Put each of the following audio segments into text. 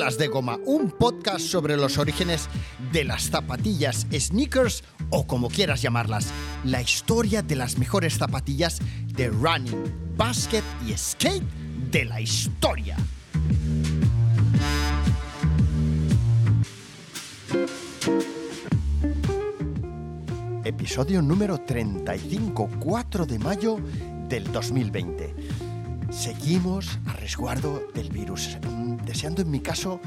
Bienvenidos a Suelas de Goma, un podcast sobre los orígenes de las zapatillas, sneakers o como quieras llamarlas, la historia de las mejores zapatillas de running, basket y skate de la historia. Episodio número 35, 4 de mayo del 2020. Seguimos a resguardo del virus, deseando en mi caso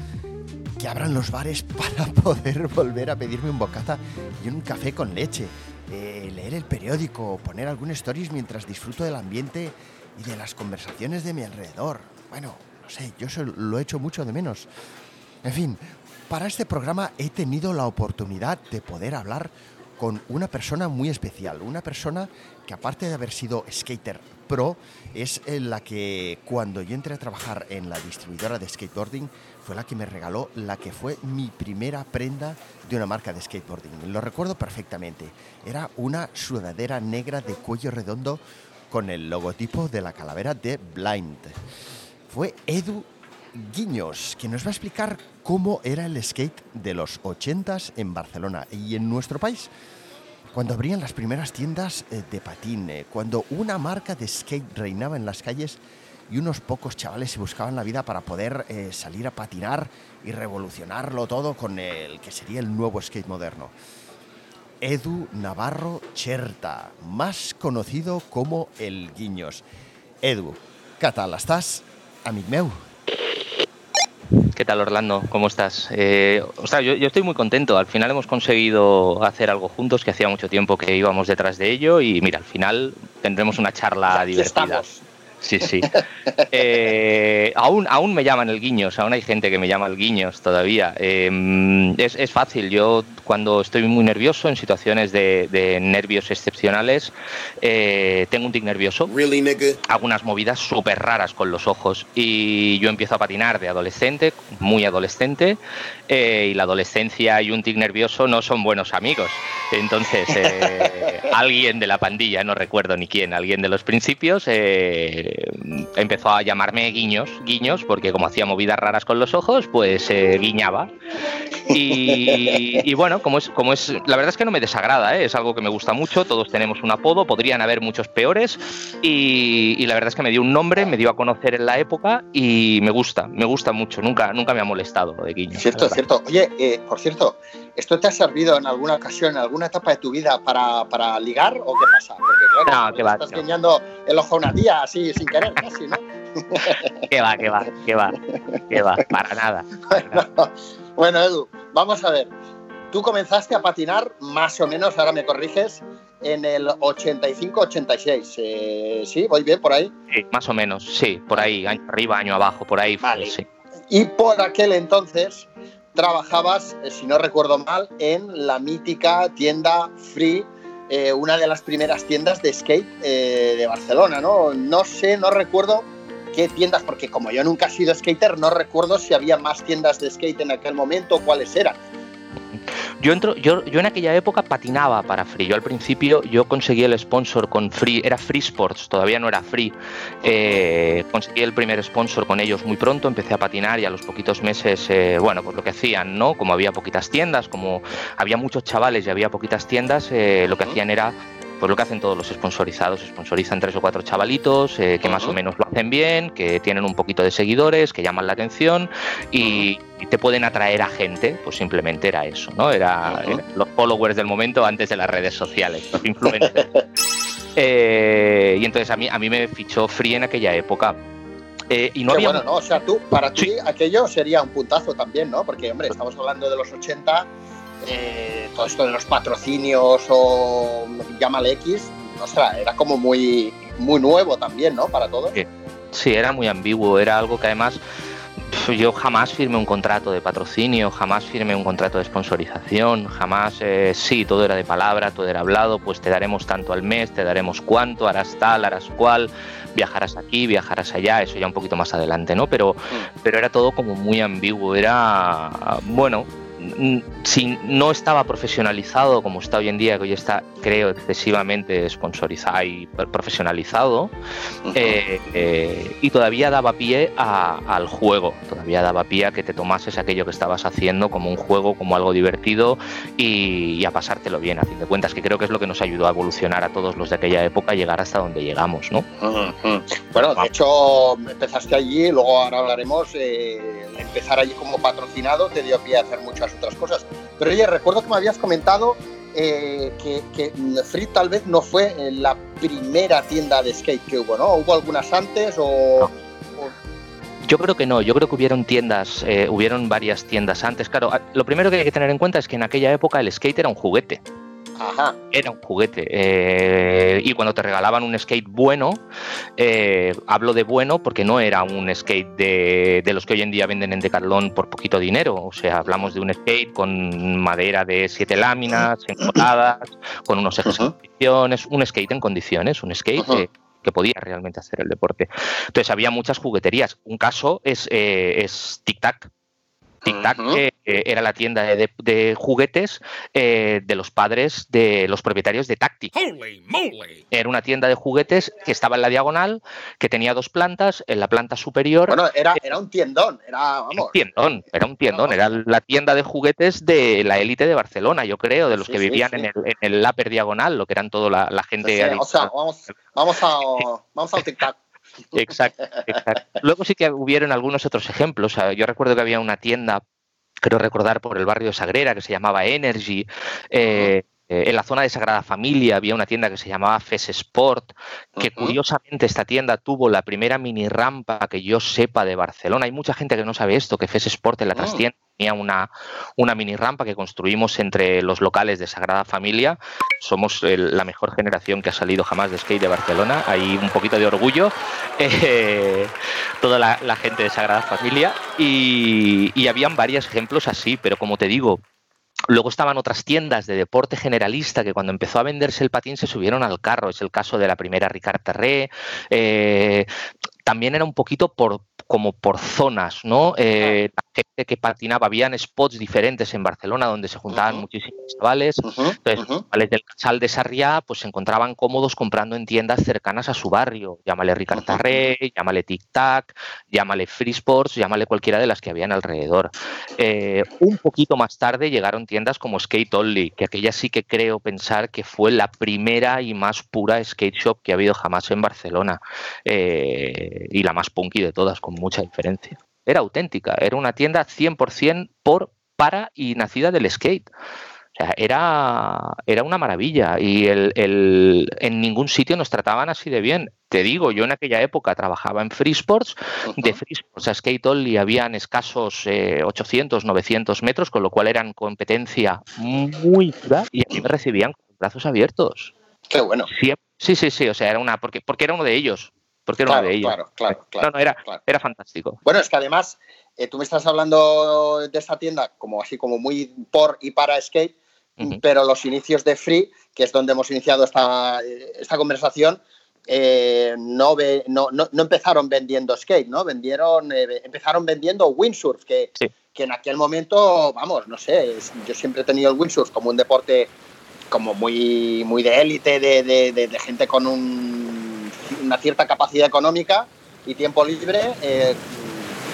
que abran los bares para poder volver a pedirme un bocata y un café con leche, eh, leer el periódico, poner algún stories mientras disfruto del ambiente y de las conversaciones de mi alrededor. Bueno, no sé, yo lo he hecho mucho de menos. En fin, para este programa he tenido la oportunidad de poder hablar con una persona muy especial, una persona que aparte de haber sido skater pro, es la que cuando yo entré a trabajar en la distribuidora de skateboarding, fue la que me regaló la que fue mi primera prenda de una marca de skateboarding. Lo recuerdo perfectamente. Era una sudadera negra de cuello redondo con el logotipo de la calavera de Blind. Fue Edu Guiños, que nos va a explicar cómo era el skate de los 80s en Barcelona y en nuestro país. Cuando abrían las primeras tiendas eh, de patín, eh, cuando una marca de skate reinaba en las calles y unos pocos chavales se buscaban la vida para poder eh, salir a patinar y revolucionarlo todo con el que sería el nuevo skate moderno. Edu Navarro Cherta, más conocido como El Guiños. Edu, ¿qué tal estás, amic meu? ¿Qué tal, Orlando? ¿Cómo estás? Eh, o sea, yo, estoy muy contento. Al final hemos conseguido hacer algo juntos que hacía mucho tiempo que íbamos detrás de ello y mira, al final tendremos una charla divertida. Sí, sí. Eh, aún, aún me llaman el Guiños, aún hay gente que me llama el Guiños todavía. Em, es, es, fácil, yo cuando estoy muy nervioso, en situaciones de, nervios excepcionales, eh, tengo un tic nervioso. Hago unas movidas súper raras con los ojos y yo empiezo a patinar de adolescente, muy adolescente, eh, y la adolescencia y un tic nervioso no son buenos amigos. Entonces, alguien de la pandilla, no recuerdo ni quién, alguien de los principios, empezó a llamarme guiños, guiños, porque como hacía movidas raras con los ojos, pues eh, guiñaba. Y, bueno, como es, como es, la verdad es que no me desagrada, ¿eh? es algo que me gusta mucho, todos tenemos un apodo, podrían haber muchos peores, y, la verdad es que me dio un nombre, me dio a conocer en la época y me gusta, me gusta mucho, nunca, nunca me ha molestado de guiños. Cierto, cierto. Oye, eh, por cierto, ¿esto te ha servido en alguna ocasión, en alguna etapa de tu vida para, para ligar o qué pasa? Porque claro, no, estás guiñando el ojo a una tía así sin querer casi, ¿no? que va, que va, que va, que va, para nada. Bueno, Edu, vamos a ver. Tú comenzaste a patinar más o menos, ahora me corriges, en el 85-86. Eh, ¿Sí? ¿Voy bien por ahí? Sí, más o menos, sí, por ahí, año arriba, año abajo, por ahí. Vale. Sí. Y por aquel entonces trabajabas, eh, si no recuerdo mal, en la mítica tienda Free eh, una de las primeras tiendas de skate eh, de Barcelona, ¿no? No sé, no recuerdo qué tiendas, porque como yo nunca he sido skater, no recuerdo si había más tiendas de skate en aquel momento o cuáles eran. Yo, entro, yo, yo en aquella época patinaba para Free. Yo al principio yo conseguí el sponsor con Free, era Free Sports, todavía no era Free. Eh, conseguí el primer sponsor con ellos muy pronto, empecé a patinar y a los poquitos meses, eh, bueno, pues lo que hacían, ¿no? Como había poquitas tiendas, como había muchos chavales y había poquitas tiendas, eh, lo que hacían era pues lo que hacen todos los sponsorizados, sponsorizan tres o cuatro chavalitos eh, que más o menos lo hacen bien, que tienen un poquito de seguidores, que llaman la atención y, te pueden atraer a gente, pues simplemente era eso, ¿no? Era, los followers del momento antes de las redes sociales, los influencers. Eh, y entonces a mí, a mí me fichó Free en aquella época. Eh, y no había... bueno, ¿no? O sea, tú, para ti aquello sería un puntazo también, ¿no? Porque, hombre, estamos hablando de los 80 eh, todo esto de los patrocinios o llámale X, sea, era como muy, muy nuevo también, ¿no? Para todos. Sí. era muy ambiguo, era algo que además yo jamás firmé un contrato de patrocinio, jamás firmé un contrato de sponsorización, jamás, eh, sí, todo era de palabra, todo era hablado, pues te daremos tanto al mes, te daremos cuánto, harás tal, harás cual, viajarás aquí, viajarás allá, eso ya un poquito más adelante, ¿no? Pero, mm. pero era todo como muy ambiguo, era, bueno, si no estaba profesionalizado como está hoy en día, que hoy está, creo, excesivamente sponsorizado y profesionalizado, eh, eh, y todavía daba pie al juego, todavía daba pie a que te tomases aquello que estabas haciendo como un juego, como algo divertido y, a pasártelo bien, a fin de cuentas, que creo que es lo que nos ayudó a evolucionar a todos los de aquella época, a llegar hasta donde llegamos, ¿no? Bueno, de hecho, empezaste allí, luego ahora hablaremos, eh, empezar allí como patrocinado te dio pie a hacer muchas otras cosas. Pero oye, recuerdo que me habías comentado eh, que, que Free tal vez no fue la primera tienda de skate que hubo, ¿no? ¿Hubo algunas antes o...? Yo creo que no, yo creo que hubieron tiendas, eh, hubieron varias tiendas antes. Claro, lo primero que hay que tener en cuenta es que en aquella época el skate era un juguete. Era un juguete. Eh, y cuando te regalaban un skate bueno, eh, hablo de bueno porque no era un skate de, los que hoy en día venden en Decathlon por poquito dinero. O sea, hablamos de un skate con madera de siete láminas, encodadas, con unos ejes en condiciones, un skate en condiciones, un skate que podía realmente hacer el deporte. Entonces había muchas jugueterías. Un caso es, eh, es Tic Tac. Tic Tac era la tienda de, juguetes eh, de los padres de los propietarios de Tactic. Era una tienda de juguetes que estaba en la diagonal, que tenía dos plantas. En la planta superior. Bueno, era, era un tiendón. Era, vamos. un tiendón, era un tiendón. Era la tienda de juguetes de la élite de Barcelona, yo creo, de los que vivían En, el, en el upper diagonal, lo que eran todo la, gente. o sea, vamos, vamos, a, vamos al Tic Tac. Exacto, exacto. Luego sí que hubieron algunos otros ejemplos. Yo recuerdo que había una tienda, creo recordar por el barrio de Sagrera, que se llamaba Energy. Eh, eh, en la zona de Sagrada Familia había una tienda que se llamaba Fes Sport, que curiosamente esta tienda tuvo la primera mini rampa que yo sepa de Barcelona. Hay mucha gente que no sabe esto, que Fes Sport en la oh. trastienda tenía una, una mini rampa que construimos entre los locales de Sagrada Familia. Somos la mejor generación que ha salido jamás de skate de Barcelona. Hay un poquito de orgullo, eh, toda la, gente de Sagrada Familia. Y, y habían varios ejemplos así, pero como te digo, Luego estaban otras tiendas de deporte generalista que cuando empezó a venderse el patín se subieron al carro. Es el caso de la primera Ricard Terré. Eh, también era un poquito por, como por zonas, ¿no? Eh, la gente que patinaba, habían spots diferentes en Barcelona donde se juntaban muchísimos chavales. Entonces, chavales del Casal de Sarriá pues se encontraban cómodos comprando en tiendas cercanas a su barrio. Llámale Ricard Tarré, llámale Tic Tac, llámale Free Sports, llámale cualquiera de las que habían alrededor. Eh, un poquito más tarde llegaron tiendas como Skate Only, que aquella sí que creo pensar que fue la primera y más pura skate shop que ha habido jamás en Barcelona. Eh, y la más punky de todas, con mucha diferencia. Era auténtica, era una tienda 100% por, para y nacida del skate. O sea, era, era una maravilla y el, el, en ningún sitio nos trataban así de bien. Te digo, yo en aquella época trabajaba en Free Sports, de Free Sports a Skate Only habían escasos 800, eh, 900 metros, con lo cual eran competencia muy dura y aquí me recibían con brazos abiertos. Qué bueno. Sí, sí, sí, o sea, era una, porque, porque era uno de ellos porque era claro, de ellos. Claro, claro, claro. No, no, era, era fantástico. Bueno, es que además eh, tú me estás hablando de esta tienda como así como muy por y para skate, pero los inicios de Free, que es donde hemos iniciado esta, esta conversación, eh, no, no, no, empezaron vendiendo skate, ¿no? Vendieron, eh, empezaron vendiendo windsurf, que, que en aquel momento, vamos, no sé, yo siempre he tenido el windsurf como un deporte como muy, muy de élite, de, de gente con un una cierta capacidad económica y tiempo libre, eh,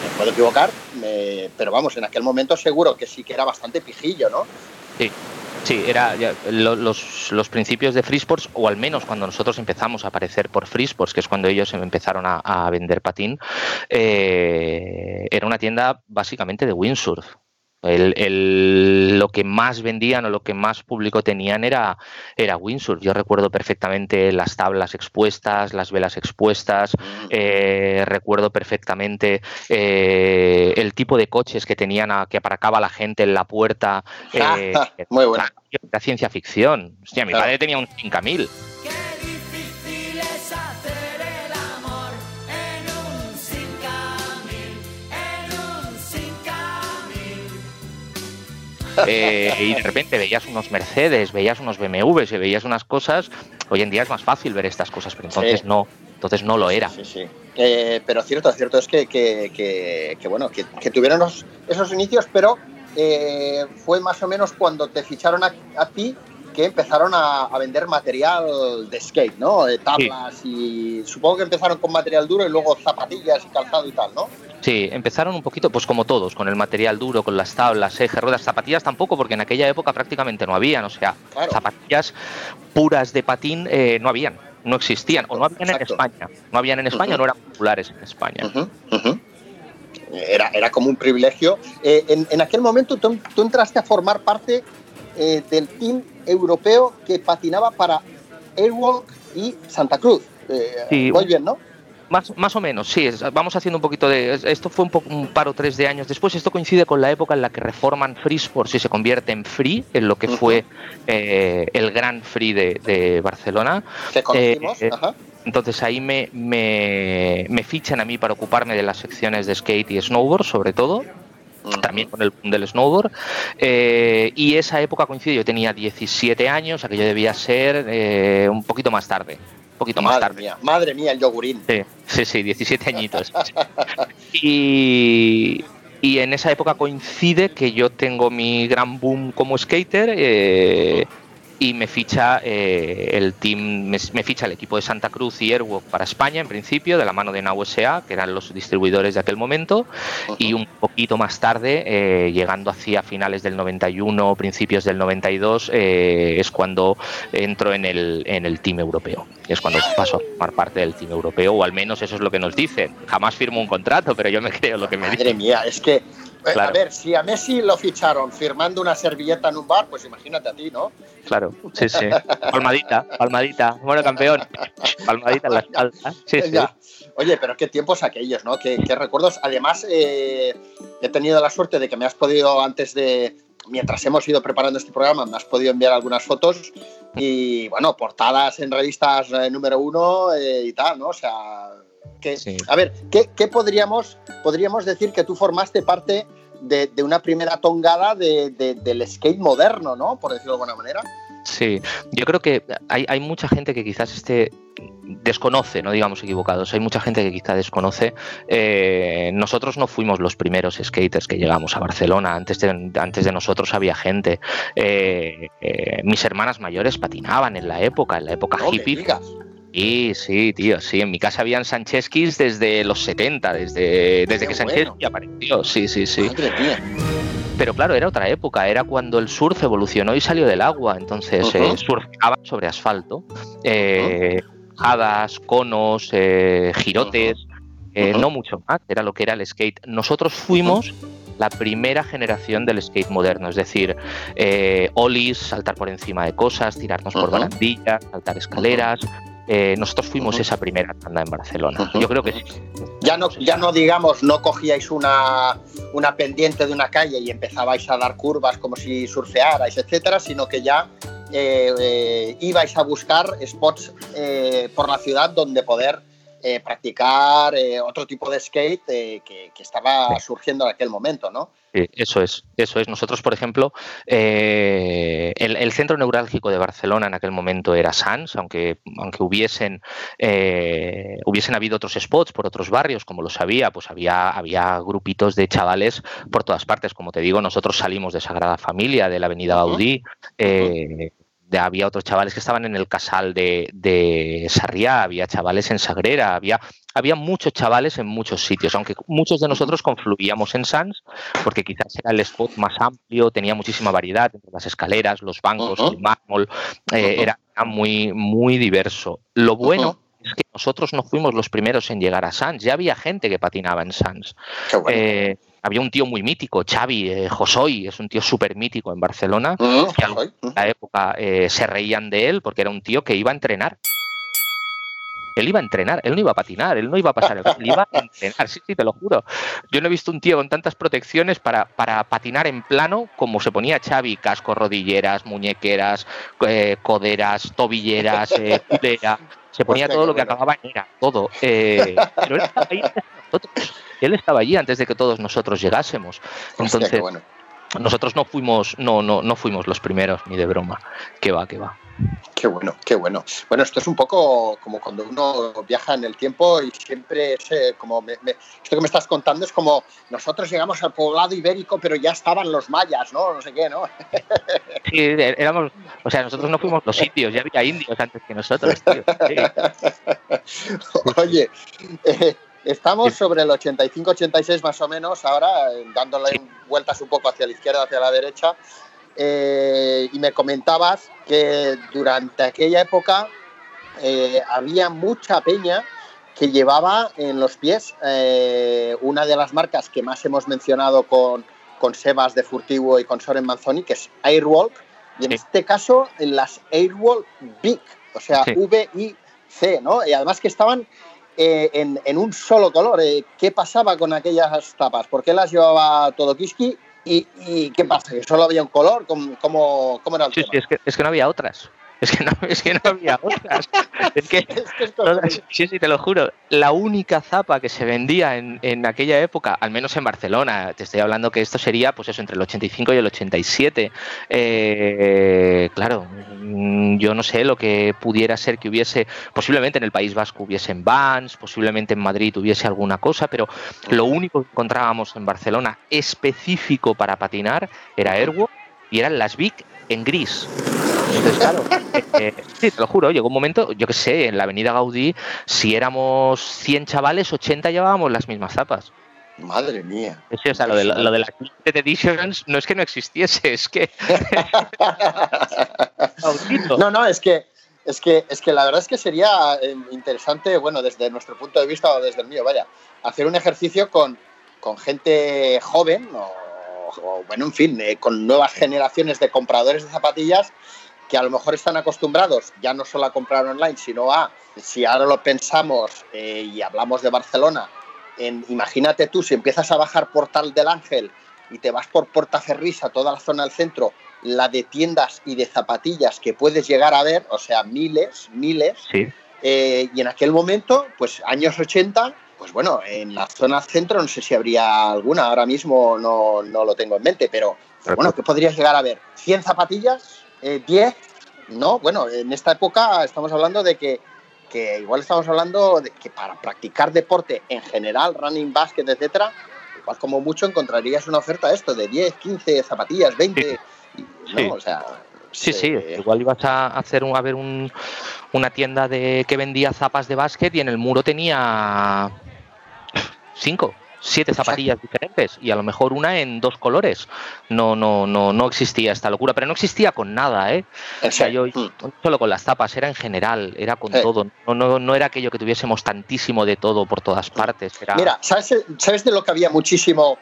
me puedo equivocar, pero vamos, en aquel momento seguro que sí que era bastante pijillo, ¿no? Sí. Sí, era los, los, principios de Freesports, o al menos cuando nosotros empezamos a aparecer por Freesports, que es cuando ellos empezaron a, vender patín, eh, era una tienda básicamente de windsurf. El, lo que más vendían o lo que más público tenían era, era windsurf. Yo recuerdo perfectamente las tablas expuestas, las velas expuestas, mm. eh, recuerdo perfectamente eh, el tipo de coches que tenían a, que aparcaba la gente en la puerta. Eh, Muy buena. La, ciencia ficción. Hostia, mi padre tenía un 5000. Eh, y de repente veías unos Mercedes, veías unos BMWs y veías unas cosas. Hoy en día es más fácil ver estas cosas, pero entonces no, entonces no lo era. Sí, sí. Eh, pero cierto, cierto es que, que, bueno, que, tuvieron esos inicios, pero eh, fue más o menos cuando te ficharon a, ti que empezaron a, vender material de skate, ¿no? tablas y supongo que empezaron con material duro y luego zapatillas y calzado y tal, ¿no? Sí, empezaron un poquito, pues como todos, con el material duro, con las tablas, ejes, ruedas, zapatillas tampoco, porque en aquella época prácticamente no habían, o sea, zapatillas puras de patín eh, no habían, no existían, o no habían en España, no habían en España, no eran populares en España. Era, era como un privilegio. Eh, en, aquel momento tú, entraste a formar parte eh, del team europeo que patinaba para Airwalk y Santa Cruz. muy bien, ¿no? Más, más o menos, sí. vamos haciendo un poquito de. Esto fue un, poco, un par o tres de años después. Esto coincide con la época en la que reforman Freesport y se convierte en Free, en lo que fue eh, el gran Free de, Barcelona. Eh, entonces ahí me, me, me, fichan a mí para ocuparme de las secciones de skate y snowboard, sobre todo. También con el del snowboard. Eh, y esa época coincide, yo tenía 17 años, aquello debía ser un poquito más tarde poquito más tarde. Mía, madre mía, el yogurín. Sí, sí, sí 17 añitos. y, y en esa época coincide que yo tengo mi gran boom como skater. Eh, y me ficha eh, el team, me, ficha el equipo de Santa Cruz y Airwalk para España en principio, de la mano de NAUSA, que eran los distribuidores de aquel momento, y un poquito más tarde, eh, llegando hacia finales del 91, principios del 92, eh, es cuando entro en el, en el team europeo, es cuando paso a formar parte del team europeo, o al menos eso es lo que nos dicen. Jamás firmo un contrato, pero yo me creo lo que me dicen. Madre mía, es que eh, a ver, si a Messi lo ficharon firmando una servilleta en un bar, pues imagínate a ti, ¿no? Claro, sí, sí. Palmadita, palmadita. Bueno, campeón. Palmadita en la espalda. Sí, sí. Oye, pero qué tiempos aquellos, ¿no? Qué, recuerdos. Además, eh, he tenido la suerte de que me has podido, antes de, mientras hemos ido preparando este programa, me has podido enviar algunas fotos y, bueno, portadas en revistas eh, número uno y tal, ¿no? O sea, a ver, ¿qué, podríamos, podríamos decir que tú formaste parte de, una primera tongada del skate moderno, ¿no? Por decirlo de alguna manera. Sí, yo creo que hay, mucha gente que quizás esté desconoce, no digamos equivocados, hay mucha gente que quizás desconoce. Eh, nosotros no fuimos los primeros skaters que llegamos a Barcelona, antes de, antes de nosotros había gente. Eh, eh, mis hermanas mayores patinaban en la época, en la época hippie. Sí, sí, tío, sí. En mi casa habían Sancheskis desde los 70, desde, desde que bueno. apareció. Sí, sí, sí. Pero claro, era otra época, era cuando el surf evolucionó y salió del agua. Entonces uh surfeaban sobre asfalto, eh, hadas, conos, eh, girotes, eh, no mucho más, era lo que era el skate. Nosotros fuimos la primera generación del skate moderno, es decir, eh, olis, saltar por encima de cosas, tirarnos por barandillas, saltar escaleras, eh, nosotros fuimos esa primera tanda en Barcelona. Yo creo que sí. Ya no, ya no digamos, no cogíais una, una pendiente de una calle y empezabais a dar curvas como si surfearais, etcétera, sino que ya eh, eh, ibais a buscar spots por la ciudad donde poder practicar otro tipo de skate que, estaba surgiendo en aquel momento, ¿no? eso es, eso es. Nosotros, por ejemplo, eh, el, centro neurálgico de Barcelona en aquel momento era Sans, aunque, aunque hubiesen, eh, hubiesen habido otros spots por otros barrios, como lo sabía, pues había, había grupitos de chavales por todas partes. Como te digo, nosotros salimos de Sagrada Familia, de la Avenida Gaudí, había otros chavales que estaban en el casal de, de Sarriá, había chavales en Sagrera, había, había muchos chavales en muchos sitios, aunque muchos de nosotros confluíamos en Sans, porque quizás era el spot más amplio, tenía muchísima variedad entre las escaleras, los bancos, el mármol, eh, era muy, muy diverso. Lo bueno es que nosotros no fuimos los primeros en llegar a Sans, ya había gente que patinaba en Sans. Eh, había un tío muy mítico, Xavi eh, Josoy, es un tío súper mítico en Barcelona, que en la época eh, se reían de él porque era un tío que iba a entrenar. Él iba a entrenar, él no iba a patinar, él no iba a pasar, él iba a entrenar, sí, sí, te lo juro. Yo no he visto un tío con tantas protecciones para, para patinar en plano como se ponía Xavi, casco, rodilleras, muñequeras, eh, coderas, tobilleras, eh, se ponía todo lo que acababa en era, todo. pero él estaba ahí nosotros él estaba allí antes de que todos nosotros llegásemos. Entonces, nosotros no fuimos, no, no, no fuimos los primeros, ni de broma. Que va, que va. Qué bueno, qué bueno. Bueno, esto es un poco como cuando uno viaja en el tiempo y siempre es eh, como esto que me estás contando es como nosotros llegamos al poblado ibérico, pero ya estaban los mayas, ¿no? No sé qué, ¿no? Sí, éramos, o sea, nosotros no fuimos los sitios, ya había indios antes que nosotros. Tío. Oye, eh, estamos sobre el 85-86 más o menos, ahora eh, dándole vueltas un poco hacia la izquierda, hacia la derecha. Eh, y me comentabas que durante aquella época eh, había mucha peña que llevaba en los pies eh, una de las marcas que más hemos mencionado con, con Sebas de Furtivo y con Soren Manzoni, que es Airwalk, y en este caso en las Airwalk Big, o sea, V-I-C, ¿no? Y además que estaban en, en, un solo color. ¿Qué pasaba con aquellas tapas? ¿Por qué las llevaba todo Kiski ¿Y, qué pasa? ¿Que solo había un color? ¿Cómo, cómo, era el sí, Sí, es que, es que no había otras. Es que no, es que no había otras. es que, sí, sí, te lo juro. La única zapa que se vendía en, en, aquella época, al menos en Barcelona, te estoy hablando que esto sería, pues eso, entre el 85 y el 87. Eh, claro, mm, yo no sé lo que pudiera ser que hubiese, posiblemente en el País Vasco hubiesen Vans, posiblemente en Madrid hubiese alguna cosa, pero lo único que encontrábamos en Barcelona específico para patinar era Airwalk y eran las Big en gris. Entonces, claro, eh, sí, te lo juro, llegó un momento, yo que sé, en la avenida Gaudí, si éramos 100 chavales, 80 llevábamos las mismas zapas. Madre mía. Sí, o sea, lo de, lo de las editions no es que no existiese, es que... no, no, es que, es que, es que la verdad es que sería eh, interesante, bueno, desde nuestro punto de vista o desde el mío, vaya, hacer un ejercicio con, con gente joven o o bueno, en fin, eh, con nuevas generaciones de compradores de zapatillas que a lo mejor están acostumbrados ya no solo a comprar online, sino a, si ahora lo pensamos eh, y hablamos de Barcelona, en, imagínate tú si empiezas a bajar Portal del Ángel y te vas por Portaferrisa, toda la zona del centro, la de tiendas y de zapatillas que puedes llegar a ver, o sea, miles, miles. Eh, y en aquel momento, pues años 80, pues bueno, en la zona centro no sé si habría alguna, ahora mismo no, lo tengo en mente, pero, bueno, ¿qué podrías llegar a ver? ¿100 zapatillas? ¿10? Eh, no, bueno, en esta época estamos hablando de que, igual estamos hablando de que para practicar deporte en general, running, basket, etcétera, igual como mucho encontrarías una oferta esto de 10, 15 zapatillas, 20, ¿no? O sea, Sí, sí, igual ibas a hacer a ver una tienda de que vendía zapas de básquet y en el muro tenía cinco, siete zapatillas diferentes y a lo mejor una en dos colores. No, no, no, no existía esta locura, pero no existía con nada, ¿eh? O sea, yo mm. solo con las zapas, era en general, era con todo. No, no, no, era aquello que tuviésemos tantísimo de todo por todas partes. Mira, ¿sabes, ¿sabes de lo que había muchísimo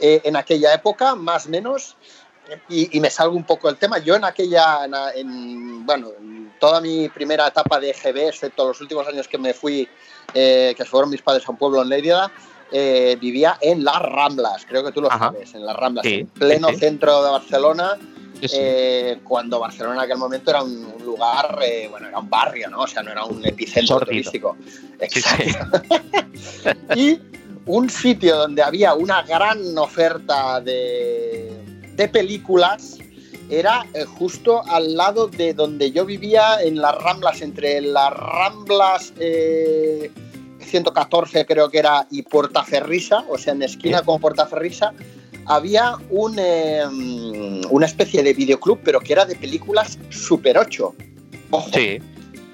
eh, en aquella época, más o menos? Y, me salgo un poco del tema. Yo en aquella, en, bueno, toda mi primera etapa de GB, excepto los últimos años que me fui, eh, que fueron mis padres a un pueblo en Lérida, eh, vivía en Las Ramblas, creo que tú lo sabes, en Las Ramblas, en pleno centro de Barcelona. Eh, cuando Barcelona en aquel momento era un, lugar, eh, bueno, era un barrio, ¿no? O sea, no era un epicentro turístico. Exacto. y un sitio donde había una gran oferta de, de películas era justo al lado de donde yo vivía, en las Ramblas, entre las Ramblas 114 creo que era y Portaferrisa, o sea, en esquina con Portaferrisa, había un, em, una especie de videoclub, pero que era de películas Super 8. Sí.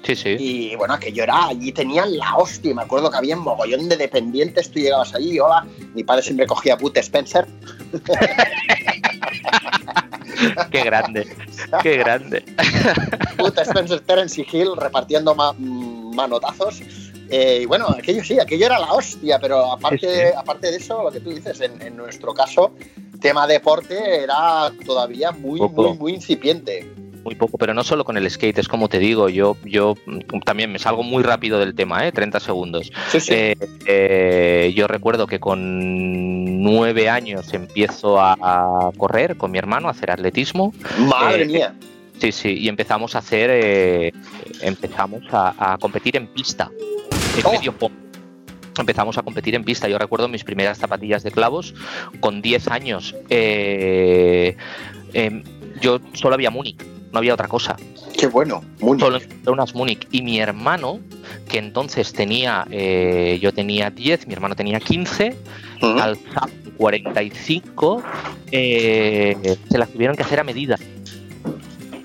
Sí, sí. Y bueno, aquello era, allí tenían la hostia. Me acuerdo que había un mogollón de dependientes. Tú llegabas allí y hola. Mi padre siempre cogía Boot Spencer. qué grande, qué grande. Boot Spencer, Terence Hill repartiendo manotazos. Eh, y bueno, aquello sí, aquello era la hostia, pero aparte, aparte de eso, lo que tú dices, en, nuestro caso, tema deporte era todavía muy, muy, muy incipiente muy poco, pero no solo con el skate, es como te digo, yo, yo también me salgo muy rápido del tema, ¿eh? 30 segundos. Eh, eh, yo recuerdo que con nueve años empiezo a, correr con mi hermano, a hacer atletismo. Madre mía. Sí, sí, y empezamos a hacer, empezamos a, a competir en pista. Oh. empezamos a competir en pista. Yo recuerdo mis primeras zapatillas de clavos con 10 años. Eh, em, yo solo había Múnich, no había otra cosa. Qué bueno, Múnich. Solo unas Múnich. Y mi hermano, que entonces tenía, eh, yo tenía 10, mi hermano tenía 15, al 45, eh, se las tuvieron que hacer a medida.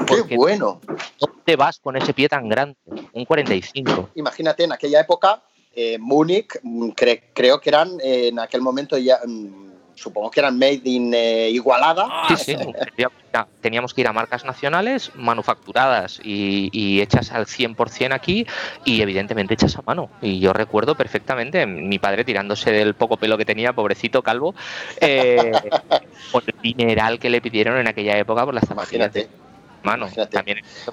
Qué bueno. ¿Dónde vas con ese pie tan grande? Un 45. Imagínate, en aquella época, eh, Múnich, mm, creo que eran eh, en aquel momento ya. Mm, supongo que eran made in eh, Igualada. Sí, sí. Teníamos que ir a marcas nacionales manufacturadas y, hechas al 100% aquí y evidentemente hechas a mano. Y yo recuerdo perfectamente mi padre tirándose del poco pelo que tenía, pobrecito calvo, por el mineral que le pidieron en aquella época por las zapatillas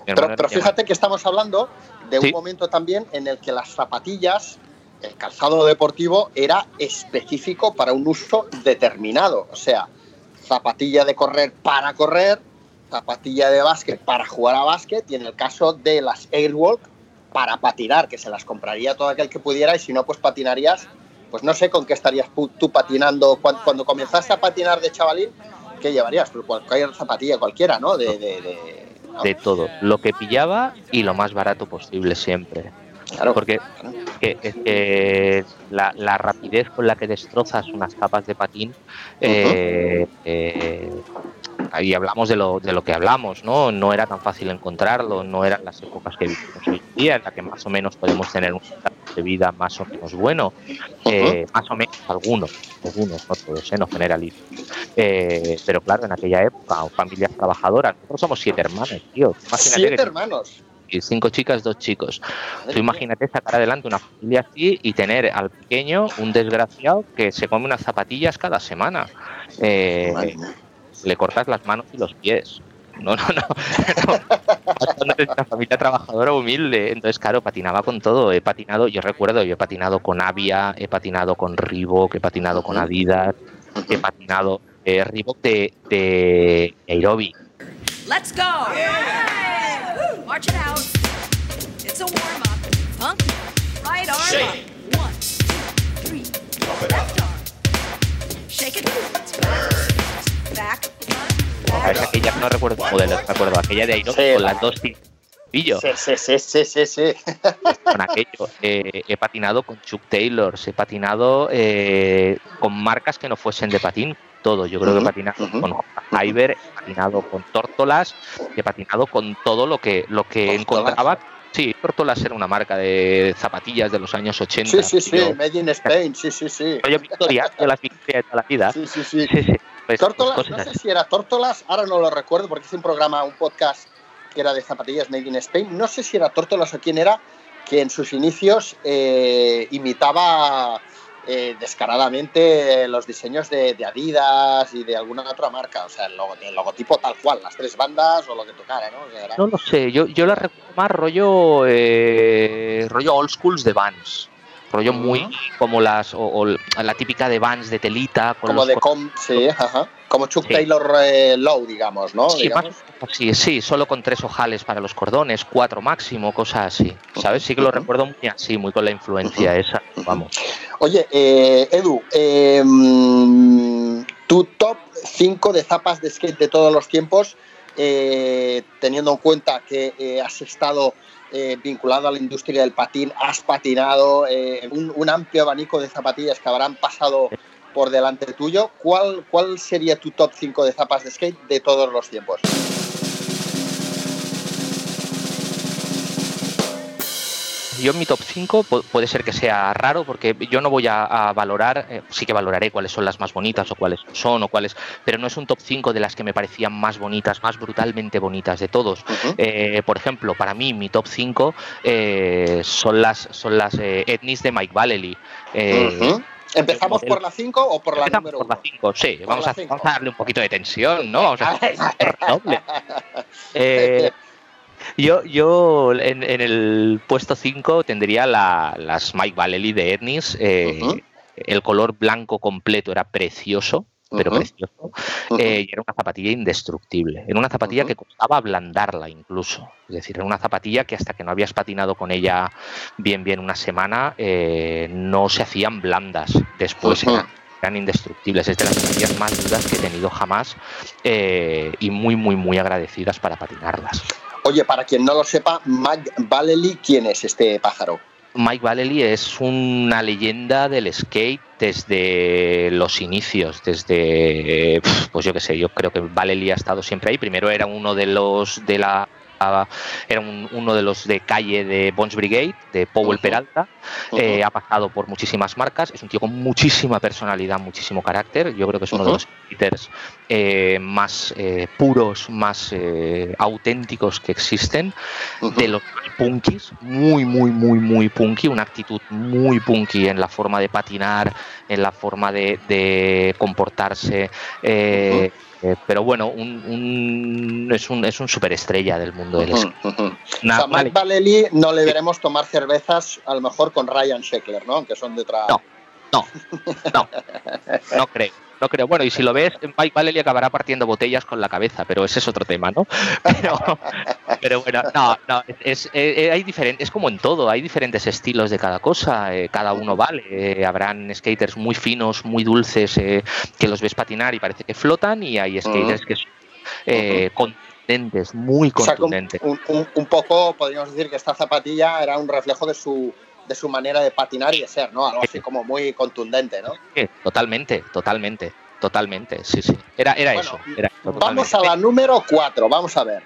pero, fíjate que estamos hablando de un momento también en el que las zapatillas, el calzado deportivo, era específico para un uso determinado. O sea, zapatilla de correr para correr, zapatilla de básquet para jugar a básquet y en el caso de las Airwalk para patinar, que se las compraría todo aquel que pudiera y si no, pues patinarías, pues no sé con qué estarías tú patinando cuando, cuando comenzaste a patinar de chavalín, ¿qué llevarías? Cualquier zapatilla, cualquiera, ¿no? De, de, todo, lo que pillaba y lo más barato posible siempre. Claro, Porque Que, la, rapidez con la que destrozas unas capas de patín, eh, eh, ahí hablamos de lo, de lo que hablamos, ¿no? No era tan fácil encontrarlo, no eran las épocas que vivimos hoy en día, en la que más o menos podemos tener un de vida más o menos bueno, eh, más o menos algunos, algunos, no todos, ¿eh? no generalizo. Eh, pero claro, en aquella época, familias trabajadoras, nosotros somos siete hermanos, tío. siete hermanos cinco chicas, dos chicos. Tú imagínate sacar adelante una familia así y tener al pequeño un desgraciado que se come unas zapatillas cada semana. Eh, le cortas las manos y los pies. No, no, no. no. una familia trabajadora humilde. Entonces, claro, patinaba con todo. He patinado, yo recuerdo, yo he patinado con Avia, he patinado con Reebok, he patinado con Adidas, he patinado eh, Reebok de, de Aerobi. Let's go. March it out. It's a warm up. Pump. Right arm Shake. up. One, two, three. Left arm. Shake it. ¿Sabes? Aquella, no recuerdo modelo, recuerdo aquella de Airo con las dos pillos. Sí, sí, sí, sí, sí, Con aquello. Eh, he patinado con Chuck Taylor, he patinado eh, con marcas que no fuesen de patín, todo. Yo creo que he patinado con Iber, he patinado con Tórtolas, he patinado con todo lo que, lo que encontraba. Sí, Tórtolas era una marca de zapatillas de los años 80. Sí, sí, sí, Made in Spain, sí, sí, sí. Yo Victoria, yo las Victoria de toda la vida. Sí, sí, sí. sí, sí. Pues, Tórtolas, no sé si era Tórtolas, ahora no lo recuerdo porque es un programa, un podcast que era de zapatillas Made in Spain. No sé si era Tórtolas o quién era, que en sus inicios eh, imitaba eh, descaradamente los diseños de, Adidas y de alguna otra marca. O sea, el, logotipo tal cual, las tres bandas o lo que tocara, ¿no? No lo sé, yo, yo la recuerdo más rollo, eh, rollo old schools de Vans rollo muy como las o, la típica de Vans de telita como de com, sí, ajá. como Chuck Taylor eh, Low digamos no sí, sí, sí solo con tres ojales para los cordones cuatro máximo cosas así sabes sí que lo recuerdo muy así muy con la influencia esa vamos. Oye eh, Edu em, tu top 5 de zapas de skate de todos los tiempos eh, teniendo en cuenta que has estado eh, vinculado a la industria del patín, has patinado, eh, un, amplio abanico de zapatillas que habrán pasado por delante tuyo. ¿Cuál, ¿Cuál sería tu top 5 de zapas de skate de todos los tiempos? Yo en mi top 5 puede ser que sea raro porque yo no voy a, valorar, eh, sí que valoraré cuáles son las más bonitas o cuáles son o cuáles, pero no es un top 5 de las que me parecían más bonitas, más brutalmente bonitas de todos. Eh, por ejemplo, para mí mi top 5 eh, son las son las etnis de Mike Vallely. ¿Empezamos por la 5 o por la número 1? Por la 5, sí. Vamos a, vamos a, darle un poquito de tensión, ¿no? Vamos a doble. Yo, yo en, el puesto 5 tendría las Mike Vallely de Etnis. Eh, el color blanco completo era precioso. pero precioso, eh, y era una zapatilla indestructible. Era una zapatilla que costaba ablandarla incluso. Es decir, era una zapatilla que hasta que no habías patinado con ella bien, bien una semana, eh, no se hacían blandas. Después eran, indestructibles. Es de las zapatillas más duras que he tenido jamás eh, y muy, muy, muy agradecidas para patinarlas. Oye, para quien no lo sepa, Mike Vallely, ¿quién es este pájaro? Mike Vallely es una leyenda del skate desde los inicios, desde, pues yo qué sé, yo creo que Vallely ha estado siempre ahí. Primero era uno de los de la era uno de los de calle de Bones Brigade, de Powell Peralta. Eh, ha pasado por muchísimas marcas. Es un tío con muchísima personalidad, muchísimo carácter. Yo creo que es uno de los skaters eh, más eh, puros, más auténticos que existen. De los punkis, muy, muy, muy, muy punky. Una actitud muy punky en la forma de patinar, en la forma de, comportarse. Eh, pero bueno, un, es, un, es un superestrella del mundo del uh Mike Valeli no le veremos tomar cervezas a lo mejor con Ryan Sheckler, ¿no? Aunque son de otra... No, no, no, no creo. No creo. Bueno, y si lo ves, Mike Vallely acabará partiendo botellas con la cabeza, pero ese es otro tema, ¿no? Pero, bueno, no, no, es, eh, hay diferente, es como en todo, hay diferentes estilos de cada cosa, eh, cada uno vale. Eh, habrán skaters muy finos, muy dulces, que los ves patinar y parece que flotan, y hay skaters que son contundentes, muy contundentes. un, poco, podríamos decir que esta zapatilla era un reflejo de su de su manera de patinar y de ser, ¿no? Algo así como muy contundente, ¿no? totalmente, totalmente, totalmente, sí, sí. Era, era eso. vamos a la número 4, vamos a ver.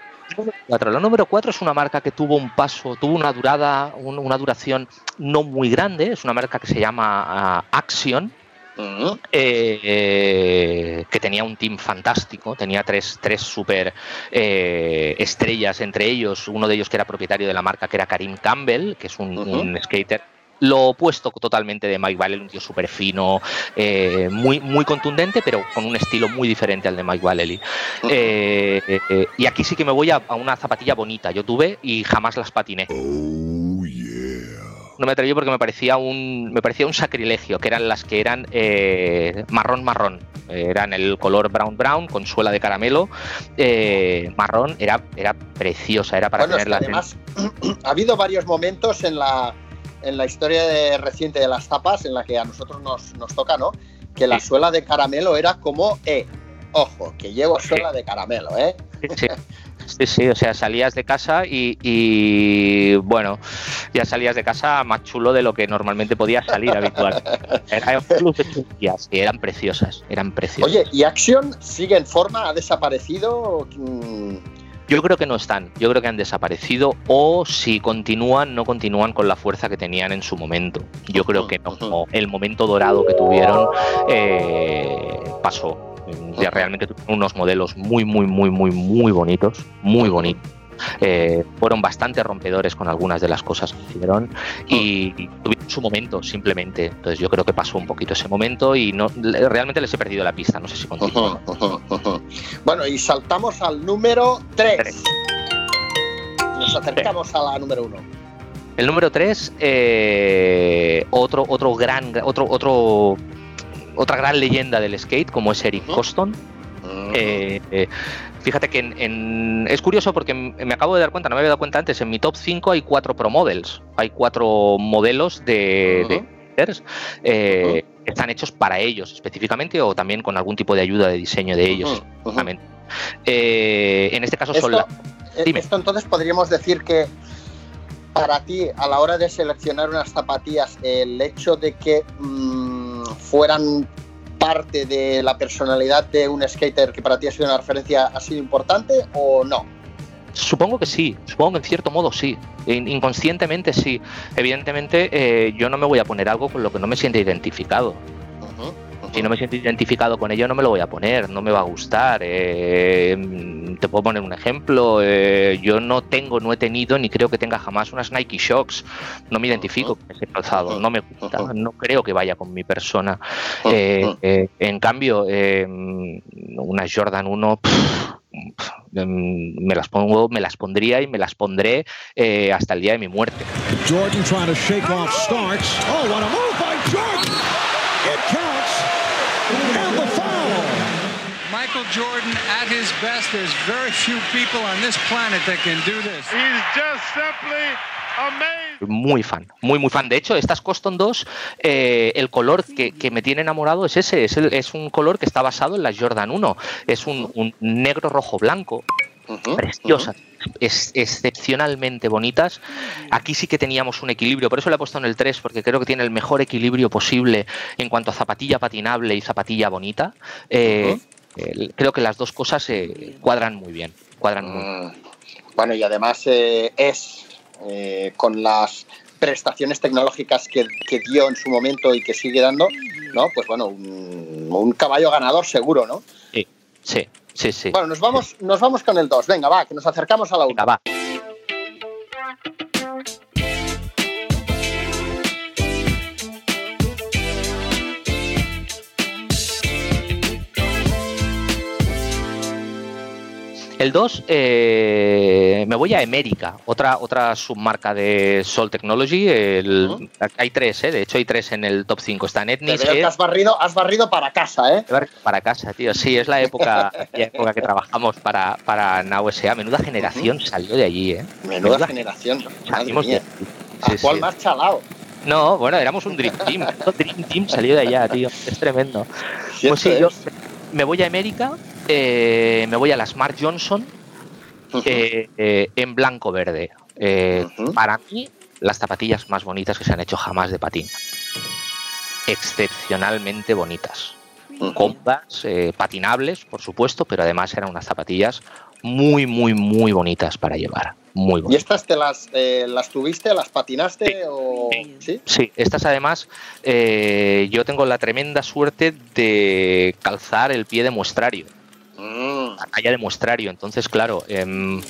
La número 4 es una marca que tuvo un paso, tuvo una durada, una duración no muy grande, es una marca que se llama Action, eh, que tenía un team fantástico, tenía tres, tres super eh, estrellas entre ellos, uno de ellos que era propietario de la marca, que era Karim Campbell, que es un, skater lo opuesto totalmente de Mike Vallely, un tío súper fino, eh, muy, muy contundente, pero con un estilo muy diferente al de Mike Vallely. y aquí sí que me voy a, a, una zapatilla bonita. Yo tuve y jamás las patiné. No me atreví porque me parecía un me parecía un sacrilegio, que eran las que eran eh, marrón marrón, eran el color brown brown con suela de caramelo, eh, marrón, era era preciosa, era para tenerla. Además, ha habido varios momentos en la en la historia reciente de las tapas en la que a nosotros nos, toca, ¿no? Que la suela de caramelo era como, eh, ojo, que llevo suela de caramelo, ¿eh? Sí. Sí, sí, o sea, salías de casa y, bueno, ya salías de casa más chulo de lo que normalmente podías salir habitual. Eran y eran preciosas, eran preciosas. Oye, ¿y Action sigue en forma? ¿Ha desaparecido? Yo creo que no están, yo creo que han desaparecido o si continúan, no continúan con la fuerza que tenían en su momento. Yo creo que no, el momento dorado que tuvieron eh, pasó ya realmente tuvieron unos modelos muy, muy, muy, muy, muy bonitos, muy bonitos. Eh, fueron bastante rompedores con algunas de las cosas que hicieron y, tuvieron su momento simplemente. Entonces yo creo que pasó un poquito ese momento y no realmente les he perdido la pista. No sé si continúa. Bueno, y saltamos al número 3. Nos acercamos a la número 1. El número 3, eh, otro, otro gran, otro, otro otra gran leyenda del skate como es Eric Coston. Eh, eh, fíjate que en, es curioso porque me acabo de dar cuenta, no me había dado cuenta antes, en mi top 5 hay cuatro Pro Models, hay cuatro modelos de, eh, que están hechos para ellos específicamente o también con algún tipo de ayuda de diseño de ellos. en este caso son la... Esto entonces podríamos decir que para ti, a la hora de seleccionar unas zapatillas, el hecho de que mm, fueran parte de la personalidad de un skater que para ti ha sido una referencia ha sido importante o no? Supongo que sí, supongo que en cierto modo sí, inconscientemente sí. Evidentemente eh, yo no me voy a poner algo con lo que no me siente identificado si no me siento identificado con ello, no me lo voy a poner, no me va a gustar. Eh, te puedo poner un ejemplo. Eh, yo no tengo, no he tenido, ni creo que tenga jamás unas Nike Shocks. No me identifico con ese calzado, no me gusta, no creo que vaya con mi persona. Eh, en cambio, unas Jordan 1. me las pongo, me las pondría y me las pondré hasta el día de mi muerte. Jordan trying to shake off Starks. Oh, what a move Jordan at his best. There's very few people on this planet that can do this. He's just simply amazing. Muy fan, muy, muy fan. De hecho, estas Custom 2, eh, el color que, que, me tiene enamorado es ese. Es, el, es, un color que está basado en la Jordan 1. Es un, un negro, rojo, blanco. Uh -huh, preciosas. Uh -huh es excepcionalmente bonitas. Aquí sí que teníamos un equilibrio, por eso le he puesto en el 3, porque creo que tiene el mejor equilibrio posible en cuanto a zapatilla patinable y zapatilla bonita. Eh, uh -huh. Eh, creo que las dos cosas eh, cuadran muy bien. Cuadran muy bien. Bueno, y además eh, es eh, con las prestaciones tecnológicas que, que, dio en su momento y que sigue dando, ¿no? Pues bueno, un, un caballo ganador seguro, ¿no? Sí, sí. Sí, sí. Bueno, nos vamos, nos vamos con el 2. Venga, va, que nos acercamos a la 1. va. El 2, eh, me voy a Emérica, otra, otra submarca de Sol Technology. El, uh -huh. Hay tres, eh, de hecho hay tres en el top 5. Está Netnis. Que has, barrido, has barrido para casa, ¿eh? Para casa, tío. Sí, es la época, la época que trabajamos para, para Now SA. Menuda generación uh -huh. salió de allí, ¿eh? Menuda, Menuda generación. Salimos de sí, cuál sí. más chalado? No, bueno, éramos un Dream Team. Dream Team salió de allá, tío. Es tremendo. Pues sí, yo me voy a América, eh, me voy a la Smart Johnson uh -huh. eh, eh, en blanco verde. Uh -huh. Para mí, las zapatillas más bonitas que se han hecho jamás de patín. Excepcionalmente bonitas. Uh -huh. Cómodas, patinables, por supuesto, pero además eran unas zapatillas muy, muy, muy bonitas para llevar. Muy bonitas. ¿Y estas te las, eh, las tuviste, las patinaste? Sí, o... ¿Sí? sí estas además eh, yo tengo la tremenda suerte de calzar el pie de muestrario. La talla de muestrario. Entonces, claro. Eh,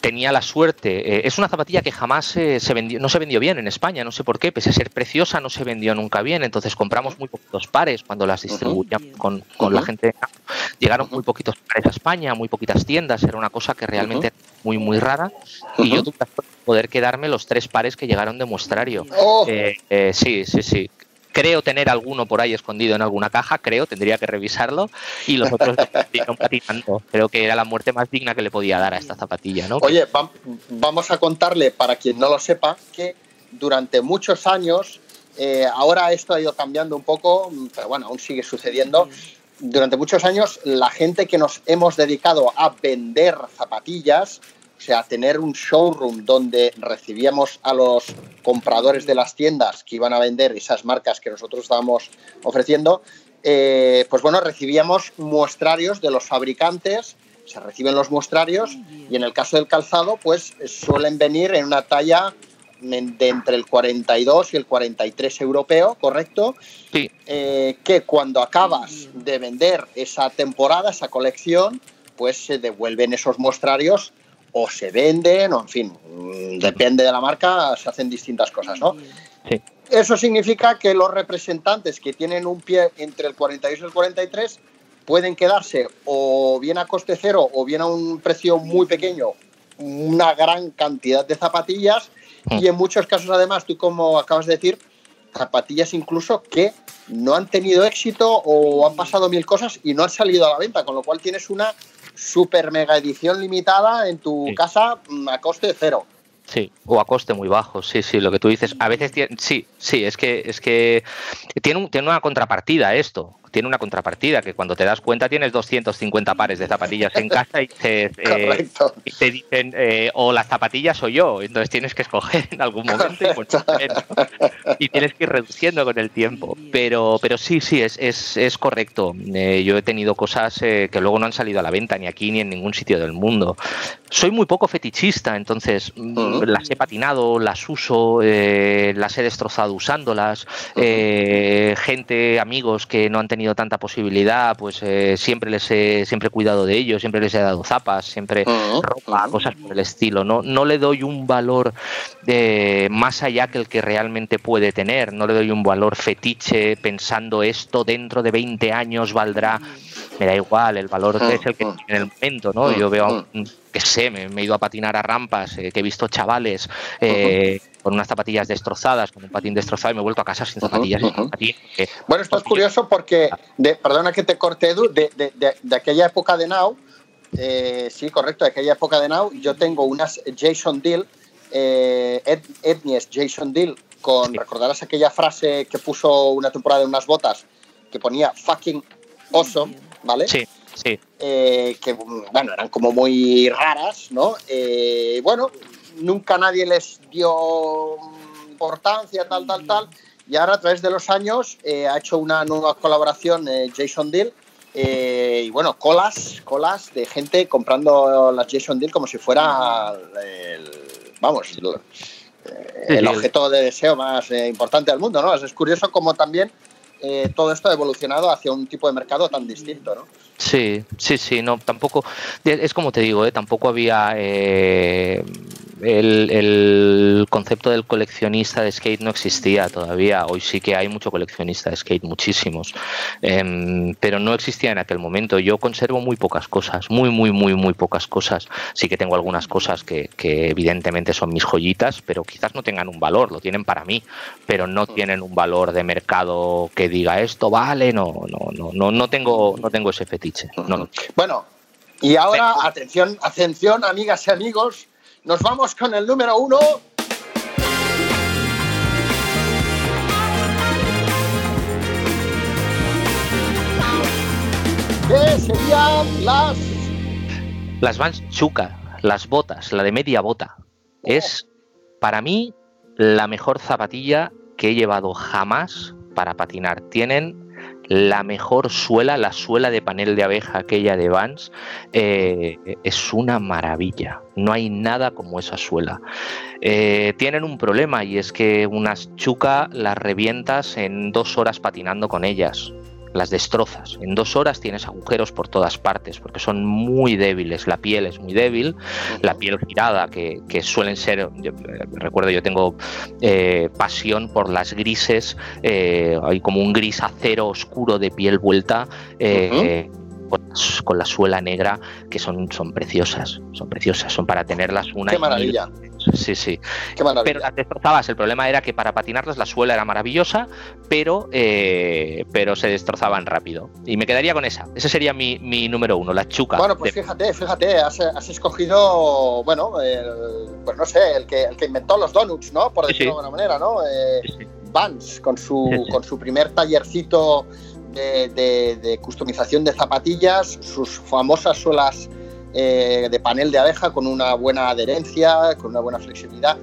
tenía la suerte. Eh, es una zapatilla que jamás eh, se vendió, no se vendió bien en España, no sé por qué, pese a ser preciosa, no se vendió nunca bien. Entonces compramos muy poquitos pares cuando las distribuíamos uh -huh. con, con uh -huh. la gente. Llegaron muy poquitos pares a España, muy poquitas tiendas, era una cosa que realmente uh -huh. muy, muy rara. Y yo tuve la suerte de poder quedarme los tres pares que llegaron de muestrario. Oh. Eh, sí, sí, sí creo tener alguno por ahí escondido en alguna caja, creo, tendría que revisarlo, y los otros patinando. Creo que era la muerte más digna que le podía dar a esta zapatilla, ¿no? Oye, va vamos a contarle, para quien no lo sepa, que durante muchos años, eh, ahora esto ha ido cambiando un poco, pero bueno, aún sigue sucediendo. Durante muchos años, la gente que nos hemos dedicado a vender zapatillas, o sea, tener un showroom donde recibíamos a los compradores de las tiendas que iban a vender esas marcas que nosotros estábamos ofreciendo, eh, pues bueno, recibíamos muestrarios de los fabricantes, se reciben los muestrarios y en el caso del calzado, pues suelen venir en una talla de entre el 42 y el 43 europeo, ¿correcto? Sí. Eh, que cuando acabas de vender esa temporada, esa colección, pues se devuelven esos muestrarios o se venden, o en fin, depende de la marca, se hacen distintas cosas, ¿no? Sí. Eso significa que los representantes que tienen un pie entre el 42 y el 43 pueden quedarse o bien a coste cero o bien a un precio muy pequeño una gran cantidad de zapatillas y en muchos casos además, tú como acabas de decir, zapatillas incluso que no han tenido éxito o han pasado mil cosas y no han salido a la venta, con lo cual tienes una super mega edición limitada en tu sí. casa mm, a coste cero. Sí, o a coste muy bajo, sí, sí, lo que tú dices. A veces tiene, sí, sí, es que es que tiene, un, tiene una contrapartida esto tiene una contrapartida, que cuando te das cuenta tienes 250 pares de zapatillas en casa y te, eh, y te dicen eh, o las zapatillas o yo, entonces tienes que escoger en algún momento y, pues, y tienes que ir reduciendo con el tiempo. Pero, pero sí, sí, es, es, es correcto. Eh, yo he tenido cosas que luego no han salido a la venta ni aquí ni en ningún sitio del mundo. Soy muy poco fetichista, entonces uh -huh. las he patinado, las uso, las he destrozado usándolas. Uh -huh. gente, amigos que no han tenido tenido tanta posibilidad, pues eh, siempre les he siempre he cuidado de ellos, siempre les he dado zapas, siempre uh -huh. ropa, cosas por el estilo. No, no le doy un valor eh, más allá que el que realmente puede tener. No le doy un valor fetiche pensando esto dentro de 20 años valdrá. Me da igual, el valor uh -huh. es el que tiene en el momento, ¿no? Yo veo que sé, me, me, he ido a patinar a rampas, eh, que he visto chavales eh, uh -huh con unas zapatillas destrozadas, con un patín destrozado y me he vuelto a casa sin zapatillas. bueno, esto es curioso porque, de, perdona que te corte, Edu, de, de, aquella época de Now, eh, sí, correcto, de aquella época de Now, yo tengo unas Jason Deal, eh, etnies Jason Deal, con, recordarás aquella frase que puso una temporada en unas botas que ponía fucking awesome, ¿vale? Sí. Sí. Eh, que bueno, eran como muy raras, ¿no? Eh, bueno, nunca nadie les dio importancia, tal, tal, tal. Y ahora a través de los años eh, ha hecho una nueva colaboración Jason Deal. y bueno, colas, colas de gente comprando las Jason Deal como si fuera el, vamos, el, objeto de deseo más importante del mundo, ¿no? Es curioso como también todo esto ha evolucionado hacia un tipo de mercado tan distinto, ¿no? Sí, sí, sí, no, tampoco, es como te digo, ¿eh? tampoco había eh, el, concepto del coleccionista de skate no existía todavía. Hoy sí que hay mucho coleccionista de skate, muchísimos, em, pero no existía en aquel momento. Yo conservo muy pocas cosas, muy, muy, muy, muy pocas cosas. Sí que tengo algunas cosas que, evidentemente son mis joyitas, pero quizás no tengan un valor, lo tienen para mí, pero no tienen un valor de mercado que diga esto vale, no, no, no, no, no tengo, no tengo ese fetiche. No, Bueno, y ahora, atención, atención, amigas y amigos nos vamos con el número uno. ¿Qué serían las? Las Vans Chuca, las botas, la de media bota. Es, para mí, la mejor zapatilla que he llevado jamás para patinar. Tienen la mejor suela, la suela de panel de abeja, aquella de Vans, eh, es una maravilla. No hay nada como esa suela. Eh, tienen un problema y es que unas chuca las revientas en dos horas patinando con ellas las destrozas. En dos horas tienes agujeros por todas partes porque son muy débiles. La piel es muy débil, la piel girada, que, suelen ser, eh, recuerdo, yo tengo eh, pasión por las grises, eh, hay como un gris acero oscuro de piel vuelta. Con, la suela negra que son, son preciosas, son preciosas, son para tenerlas una Qué maravilla. Sí, sí. Pero las destrozabas. El problema era que para patinarlas la suela era maravillosa, pero, eh, pero se destrozaban rápido. Y me quedaría con esa. Ese sería mi, mi número uno, la chuca. Bueno, pues fíjate, fíjate, has, escogido, bueno, pues no sé, el que, el que inventó los donuts, ¿no? Por decirlo de alguna manera, ¿no? Eh, Vans, con su, con su primer tallercito de, customización de zapatillas, sus famosas suelas eh, de panel de abeja con una buena adherencia, con una buena flexibilidad.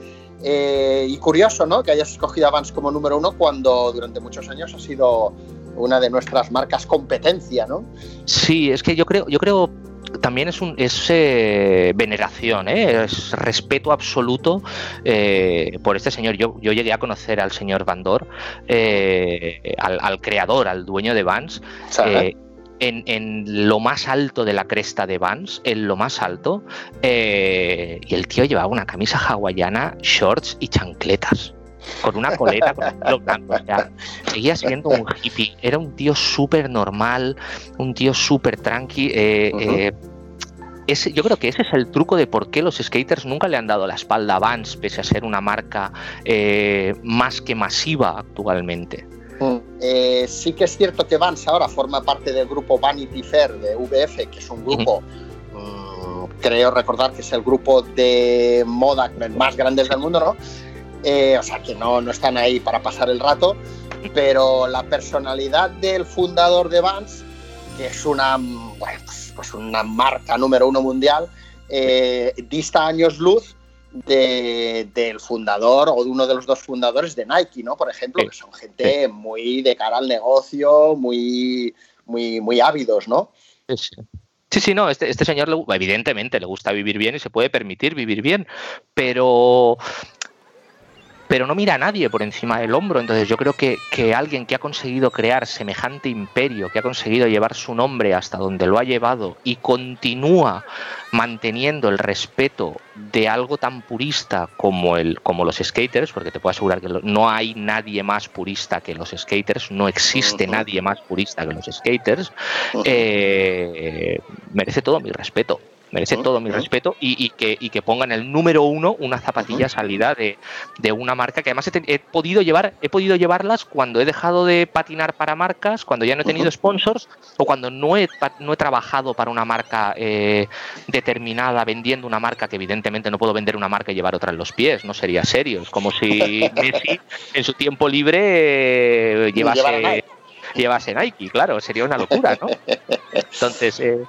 Eh, y curioso, ¿no? Que hayas escogido Vans como número uno cuando durante muchos años ha sido una de nuestras marcas competencia, ¿no? Sí, es que yo creo, yo creo también es, un, es eh, veneración, es respeto absoluto por este señor. Yo, yo, llegué a conocer al señor Bandor, al, al, creador, al dueño de Vans en, lo más alto de la cresta de Vans, en lo más alto, eh, y el tío llevaba una camisa hawaiana, shorts y chancletas. Con una coleta con pelo blanco. seguía siendo un hippie. Era un tío súper normal, un tío súper tranqui. Eh, eh, yo creo que ese es el truco de por qué los skaters nunca le han dado la espalda a Vans, pese a ser una marca más que masiva actualmente. Eh, sí que es cierto que Vans ahora forma parte del grupo Vanity Fair de VF, que es un grupo, mm, creo recordar que es el grupo de moda más grande del mundo, ¿no? Eh, o sea que no, no están ahí para pasar el rato, pero la personalidad del fundador de Vans, que es una, pues, pues una marca número uno mundial, eh, dista años luz del fundador o de uno de los dos fundadores de Nike, ¿no? Por ejemplo, que son gente muy de cara al negocio, muy, muy, muy ávidos, ¿no? Sí, sí. no, este, este señor evidentemente le gusta vivir bien y se puede permitir vivir bien, pero pero no mira a nadie por encima del hombro. Entonces yo creo que, que, alguien que ha conseguido crear semejante imperio, que ha conseguido llevar su nombre hasta donde lo ha llevado y continúa manteniendo el respeto de algo tan purista como, el, como los skaters, porque te puedo asegurar que no hay nadie más purista que los skaters, no existe nadie más purista que los skaters, eh, merece todo mi respeto. Merece todo mi respeto y, que, y que pongan el número uno una zapatilla salida de, una marca que además he, podido llevar, he podido llevarlas cuando he dejado de patinar para marcas, cuando ya no he tenido sponsors o cuando no he, no he trabajado para una marca eh, determinada vendiendo una marca que evidentemente no puedo vender una marca y llevar otra en los pies, no sería serio. Es como si Messi en su tiempo libre eh, llevase llevase Nike, claro, sería una locura, ¿no? Entonces, eh,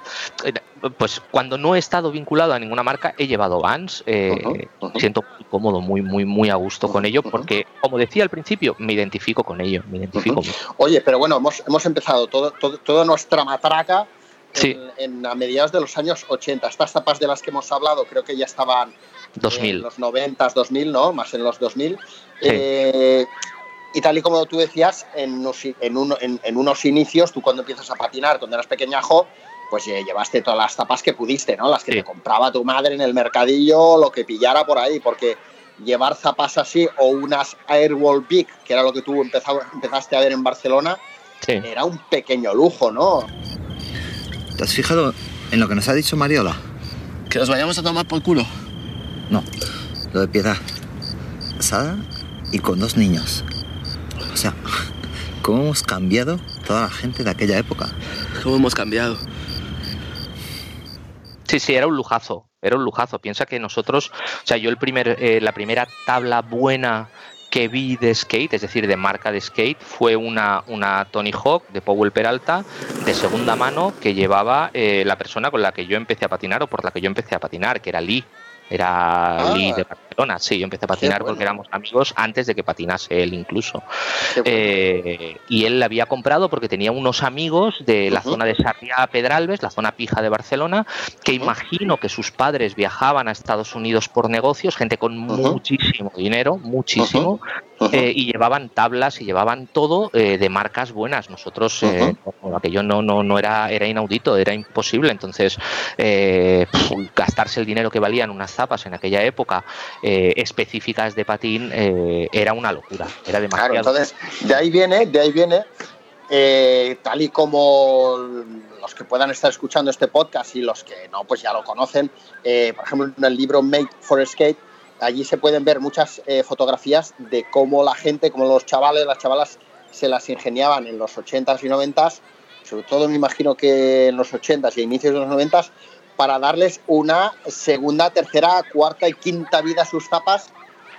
pues cuando no he estado vinculado a ninguna marca, he llevado Vans, eh, siento muy cómodo, muy, muy, muy a gusto con ello, porque, como decía al principio, me identifico con ello, me identifico. Oye, pero bueno, hemos, hemos empezado todo, toda nuestra matraca en, a mediados de los años 80. Estas tapas de las que hemos hablado creo que ya estaban 2000. en los 90, 2000, ¿no? Más en los 2000. Eh, y tal y como tú decías, en unos, inicios, tú cuando empiezas a patinar, cuando eras pequeñajo, pues eh, llevaste todas las tapas que pudiste, ¿no? Las que te compraba tu madre en el mercadillo, lo que pillara por ahí, porque llevar zapas así o unas Airwall Big, que era lo que tú empezaste a ver en Barcelona, era un pequeño lujo, ¿no? ¿Te has fijado en lo que nos ha dicho Mariola? Que nos vayamos a tomar por culo. No, lo de piedad. Casada y con dos niños. O sea, ¿cómo hemos cambiado toda la gente de aquella época? ¿Cómo hemos cambiado? Sí, sí, era un lujazo, era un lujazo. Piensa que nosotros, o sea, yo el primer, eh, la primera tabla buena que vi de skate, es decir, de marca de skate, fue una, una Tony Hawk de Powell Peralta de segunda mano que llevaba eh, la persona con la que yo empecé a patinar o por la que yo empecé a patinar, que era Lee. Era Lee de Barcelona, sí, yo empecé a patinar porque éramos amigos antes de que patinase él incluso. Eh, y él la había comprado porque tenía unos amigos de la zona de Sarriá Pedralbes, la zona pija de Barcelona, que imagino que sus padres viajaban a Estados Unidos por negocios, gente con muchísimo dinero, muchísimo, eh, y llevaban tablas y llevaban todo eh, de marcas buenas. Nosotros, aquello no, no, no era, era inaudito, era imposible. Entonces, gastarse el dinero que valían unas zapas en aquella época eh, específicas de patín eh, era una locura, era demasiado. Claro, entonces de ahí viene, de ahí viene, eh, tal y como los que puedan estar escuchando este podcast y los que no, pues ya lo conocen, por ejemplo en el libro Made for Skate, allí se pueden ver muchas fotografías de cómo la gente, como los chavales, las chavalas se las ingeniaban en los 80s y 90s, sobre todo me imagino que en los 80s y inicios de los 90s, para darles una segunda, tercera, cuarta y quinta vida a sus tapas,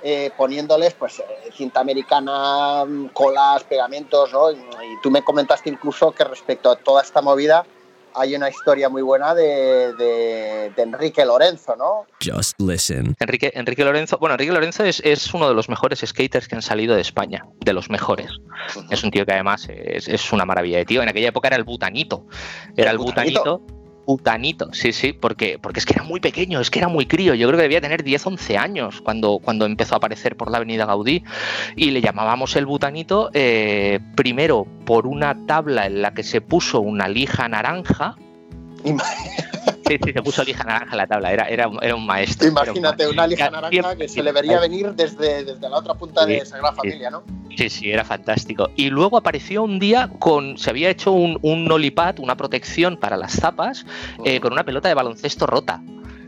eh, poniéndoles pues eh, cinta americana, colas, pegamentos, ¿no? Y, tú me comentaste incluso que respecto a toda esta movida hay una historia muy buena de, Enrique Lorenzo, ¿no? Just listen. Enrique, Enrique Lorenzo, bueno, Enrique Lorenzo es, es, uno de los mejores skaters que han salido de España, de los mejores. Es un tío que además es, es, una maravilla de tío. En aquella época era el butanito. Era el, butanito putanito, sí, sí, porque, porque es que era muy pequeño, es que era muy crío. Yo creo que debía tener 10, 11 años cuando, cuando empezó a aparecer por la avenida Gaudí y le llamábamos el butanito eh, primero por una tabla en la que se puso una lija naranja. Sí, sí, se puso lija naranja en la tabla, era, era, era un maestro. Imagínate una lija naranja que se le vería venir desde, desde la otra punta de Sagrada Familia, ¿no? Sí, sí, era fantástico. Y luego apareció un día con, se había hecho un, un nolipad, una protección para las zapas, eh, con una pelota de baloncesto rota.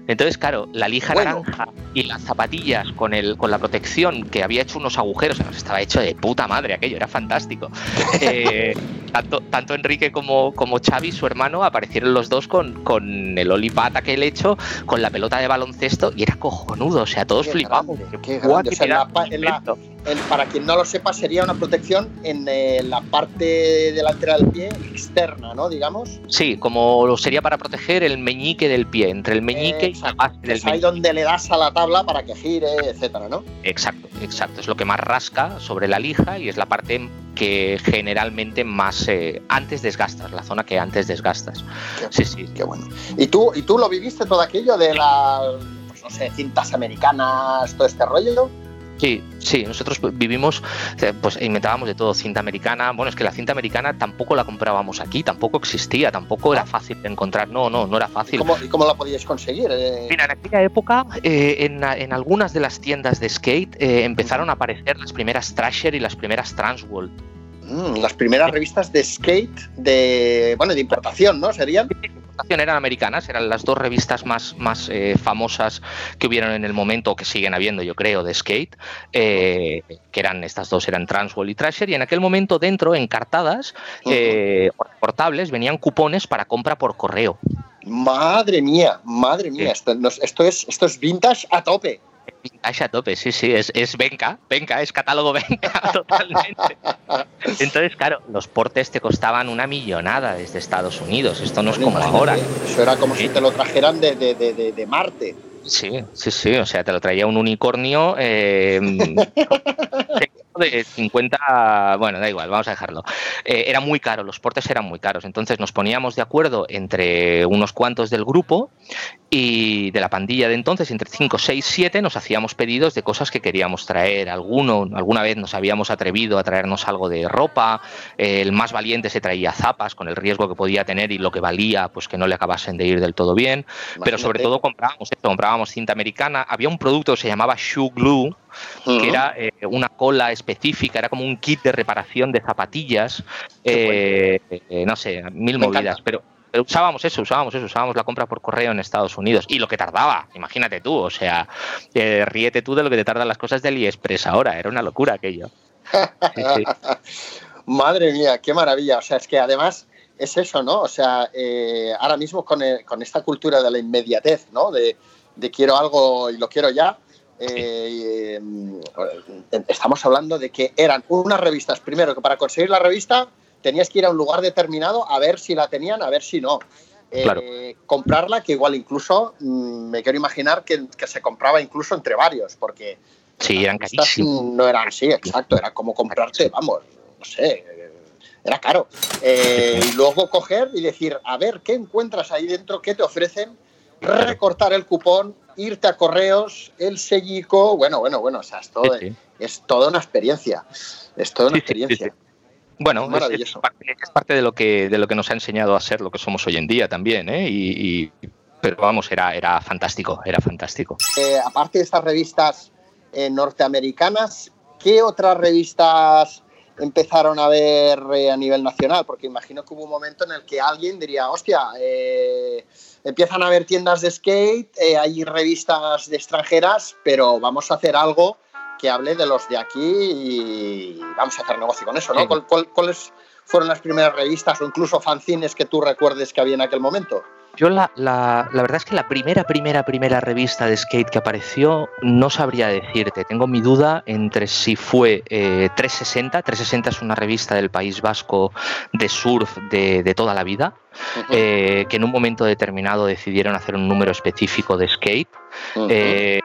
Entonces, claro, la lija naranja y las zapatillas con el con la protección que había hecho unos agujeros, nos estaba hecho de puta madre aquello, era fantástico. Eh, tanto, tanto Enrique como, como Xavi, su hermano, aparecieron los dos con, con el olipata que él hecho, con la pelota de baloncesto y era cojonudo, o sea, todos flipamos. Qué para quien no lo sepa, sería una protección en eh, la parte delantera del pie externa, ¿no? Digamos. Sí, como lo sería para proteger el meñique del pie, entre el meñique y la base del es ahí donde le das a la tabla para que gire, etcétera, ¿no? Exacto, exacto. Es lo que más rasca sobre la lija y es la parte que generalmente más eh, antes desgastas, la zona que antes desgastas. sí, sí. Qué bueno. ¿Y tú, ¿Y tú lo viviste todo aquello de las, pues, no sé, cintas americanas, todo este rollo? Sí, sí, nosotros vivimos, eh, pues inventábamos de todo, cinta americana. Bueno, es que la cinta americana tampoco la comprábamos aquí, tampoco existía, tampoco era fácil de encontrar. No, no, no era fácil. ¿Y cómo, la podíais conseguir? Eh, Mira, en aquella época, eh, en, algunas de las tiendas de skate empezaron a aparecer las primeras Thrasher y las primeras Transworld. Mm, las primeras revistas de skate de, bueno, de importación, ¿no? Serían. Eran americanas, eran las dos revistas más, más eh, famosas que hubieron en el momento, que siguen habiendo, yo creo, de skate, eh, que eran estas dos, eran Transwall y Trasher, y en aquel momento dentro, encartadas, eh, portables, venían cupones para compra por correo. Madre mía, madre mía, esto, esto, es, esto es vintage a tope. Vintage a tope, sí, sí, es, es Venca, Venca, es catálogo Venca totalmente. Entonces, claro, los portes te costaban una millonada desde Estados Unidos, esto no es como ahora. Eso era como si te lo trajeran de, de, de, de Marte. Sí, sí, sí, o sea, te lo traía un unicornio eh, de 50, bueno, da igual, vamos a dejarlo. Eh, era muy caro, los portes eran muy caros, entonces nos poníamos de acuerdo entre unos cuantos del grupo y de la pandilla de entonces, entre 5, 6, 7, nos hacíamos pedidos de cosas que queríamos traer. Alguno, alguna vez nos habíamos atrevido a traernos algo de ropa, el más valiente se traía zapas con el riesgo que podía tener y lo que valía, pues que no le acabasen de ir del todo bien, pero sobre todo comprábamos comprábamos cinta americana, había un producto que se llamaba Shoe Glue, que era eh, una cola específica, era como un kit de reparación de zapatillas, eh, eh, no sé, mil movidas, pero, usábamos eso, usábamos eso, usábamos la compra por correo en Estados Unidos y lo que tardaba, imagínate tú, o sea, ríete tú de lo que te tardan las cosas de AliExpress ahora, era una locura aquello. Madre mía, qué maravilla, o sea, es que además es eso, ¿no? O sea, ahora mismo con, con, esta cultura de la inmediatez, ¿no? De, de quiero algo y lo quiero ya, eh, eh, estamos hablando de que eran unas revistas, primero que para conseguir la revista tenías que ir a un lugar determinado a ver si la tenían, a ver si no. Eh, comprarla, que igual incluso mm, me quiero imaginar que, se compraba incluso entre varios, porque sí, eran no eran así, exacto, era como comprarse, vamos, no sé, era caro. y luego coger y decir, a ver, ¿qué encuentras ahí dentro? ¿Qué te ofrecen? Recortar el cupón, irte a correos, el sellico, bueno, bueno, bueno, o sea, es, todo, es toda una experiencia, es toda una experiencia. Bueno, es, parte, de lo que de lo que nos ha enseñado a ser lo que somos hoy en día también, ¿eh? Y, pero vamos, era, era fantástico, era fantástico. Eh, aparte de estas revistas eh, norteamericanas, ¿qué otras revistas empezaron a ver eh, a nivel nacional? Porque imagino que hubo un momento en el que alguien diría, hostia, eh, empiezan a haber tiendas de skate, eh, hay revistas de extranjeras, pero vamos a hacer algo que hable de los de aquí y vamos a hacer negocio con eso, ¿no? ¿Cuáles fueron las primeras revistas o incluso fanzines que tú recuerdes que había en aquel momento? Yo la, la, la, verdad es que la primera, primera, primera revista de skate que apareció no sabría decirte. Tengo mi duda entre si fue 360. 360 es una revista del País Vasco de surf de, de toda la vida. Eh, que en un momento determinado decidieron hacer un número específico de skate. Eh,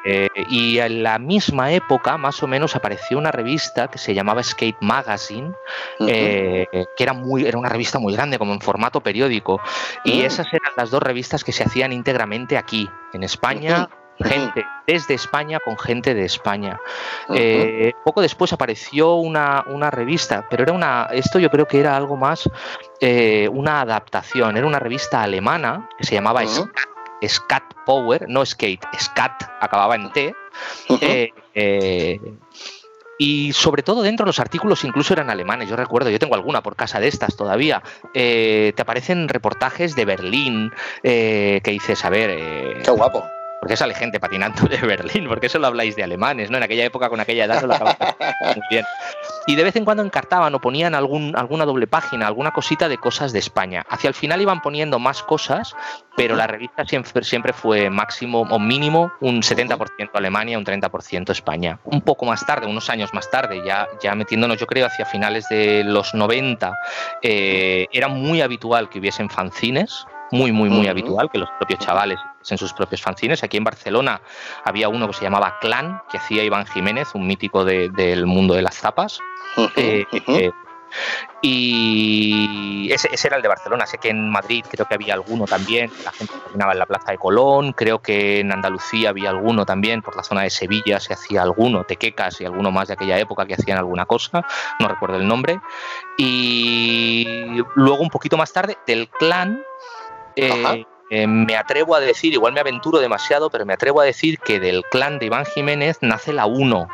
y en la misma época, más o menos, apareció una revista que se llamaba Skate Magazine, eh, que era, muy, era una revista muy grande, como en formato periódico. Y esas eran las dos revistas que se hacían íntegramente aquí, en España gente desde España con gente de España. Eh, poco después apareció una, revista, pero era una, esto yo creo que era algo más eh, una adaptación, era una revista alemana que se llamaba Scat, Power, no Skate, Scat, acababa en T. Eh, y sobre todo dentro los artículos incluso eran alemanes, yo recuerdo, yo tengo alguna por casa de estas todavía, te aparecen reportajes de Berlín que dices, a ver... Qué guapo porque sale gente patinando de Berlín? porque eso lo habláis de alemanes? ¿no? En aquella época, con aquella edad, lo muy bien. Y de vez en cuando encartaban o ponían algún, alguna doble página, alguna cosita de cosas de España. Hacia el final iban poniendo más cosas, pero la revista siempre, siempre fue máximo o mínimo un 70% Alemania, un 30% España. Un poco más tarde, unos años más tarde, ya, ya metiéndonos, yo creo, hacia finales de los 90, eh, era muy habitual que hubiesen fanzines muy, muy, muy habitual que los propios chavales en sus propios fanzines. Aquí en Barcelona había uno que se llamaba Clan, que hacía Iván Jiménez, un mítico del mundo de las zapas. Eh, eh, y ese, era el de Barcelona. Sé que en Madrid creo que había alguno también. La gente terminaba en la Plaza de Colón. Creo que en Andalucía había alguno también. Por la zona de Sevilla se hacía alguno. Tequecas y alguno más de aquella época que hacían alguna cosa. No recuerdo el nombre. Y luego, un poquito más tarde, del clan eh, eh, me atrevo a decir, igual me aventuro demasiado, pero me atrevo a decir que del clan de Iván Jiménez nace la 1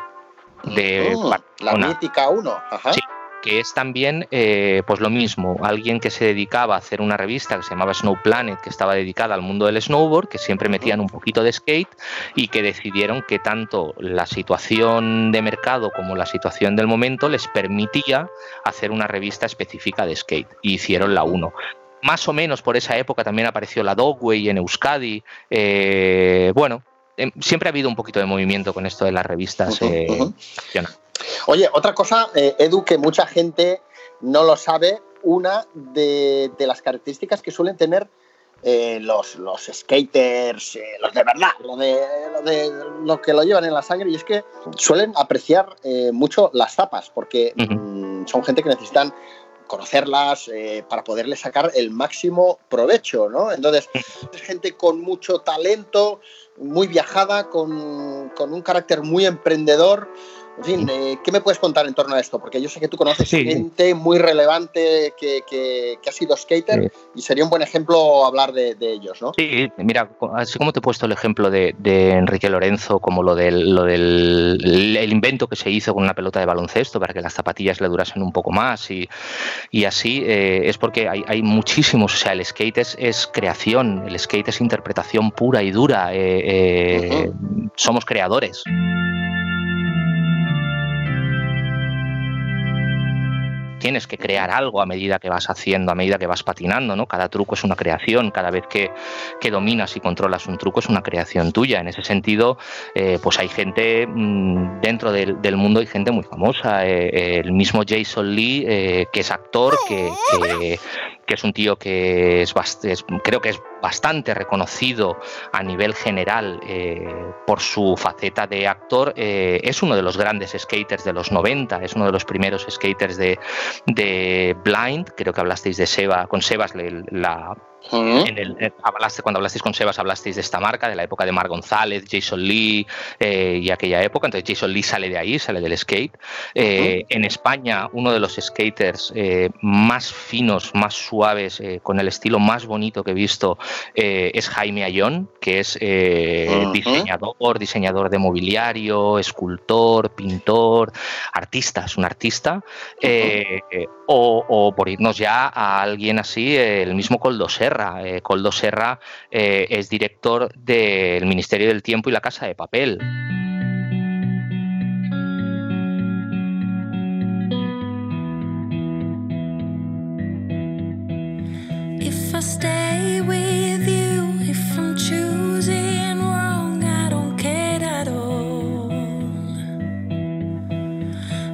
de mm, La mítica 1. Sí, que es también eh, pues lo mismo, alguien que se dedicaba a hacer una revista que se llamaba Snow Planet, que estaba dedicada al mundo del snowboard, que siempre metían un poquito de skate y que decidieron que tanto la situación de mercado como la situación del momento les permitía hacer una revista específica de skate y hicieron la 1 más o menos por esa época también apareció la Dogway en Euskadi. Eh, bueno, em, siempre ha habido un poquito de movimiento con esto de las revistas. eh, Oye, otra cosa, eh, Edu, que mucha gente no lo sabe, una de, de las características que suelen tener eh, los, los skaters, eh, los de verdad, lo de, lo de lo que lo llevan en la sangre, y es que suelen apreciar eh, mucho las zapas, porque mm, son gente que necesitan conocerlas eh, para poderle sacar el máximo provecho, ¿no? Entonces, es gente con mucho talento, muy viajada, con, con un carácter muy emprendedor. En fin, eh, ¿qué me puedes contar en torno a esto? Porque yo sé que tú conoces Sí. gente muy relevante que, que- que ha sido skater y sería un buen ejemplo hablar de, de ellos, ¿no? Sí, mira, así como te he puesto el ejemplo de, de Enrique Lorenzo, como lo del, lo del el invento que se hizo con una pelota de baloncesto para que las zapatillas le durasen un poco más y, y así, eh, es porque hay, hay muchísimos, o sea, el skate es, es creación, el skate es interpretación pura y dura, eh, eh, somos creadores. Tienes que crear algo a medida que vas haciendo, a medida que vas patinando, ¿no? Cada truco es una creación, cada vez que, que dominas y controlas un truco es una creación tuya. En ese sentido, eh, pues hay gente mmm, dentro del, del, mundo, hay gente muy famosa. Eh, el mismo Jason Lee, eh, que es actor, que, que, que, es un tío que es, es, creo que es bastante reconocido a nivel general eh, por su faceta de actor, eh, es uno de los grandes skaters de los 90, es uno de los primeros skaters de, de Blind, creo que hablasteis de Seba, con Sebas la, Uh -huh. en el, en, hablaste, cuando hablasteis con Sebas hablasteis de esta marca, de la época de Mar González, Jason Lee eh, y aquella época. Entonces Jason Lee sale de ahí, sale del skate. Eh, uh -huh. En España, uno de los skaters eh, más finos, más suaves, eh, con el estilo más bonito que he visto eh, es Jaime Ayón, que es uh -huh. diseñador, diseñador de mobiliario, escultor, pintor, artista, es un artista. Eh, o, o, por irnos ya a alguien así, el mismo Coldo Serra. Eh, Coldo Serra eh, es director del Ministerio del Tiempo y la Casa de Papel. If I stay with you, if I'm choosing wrong, I don't care at all.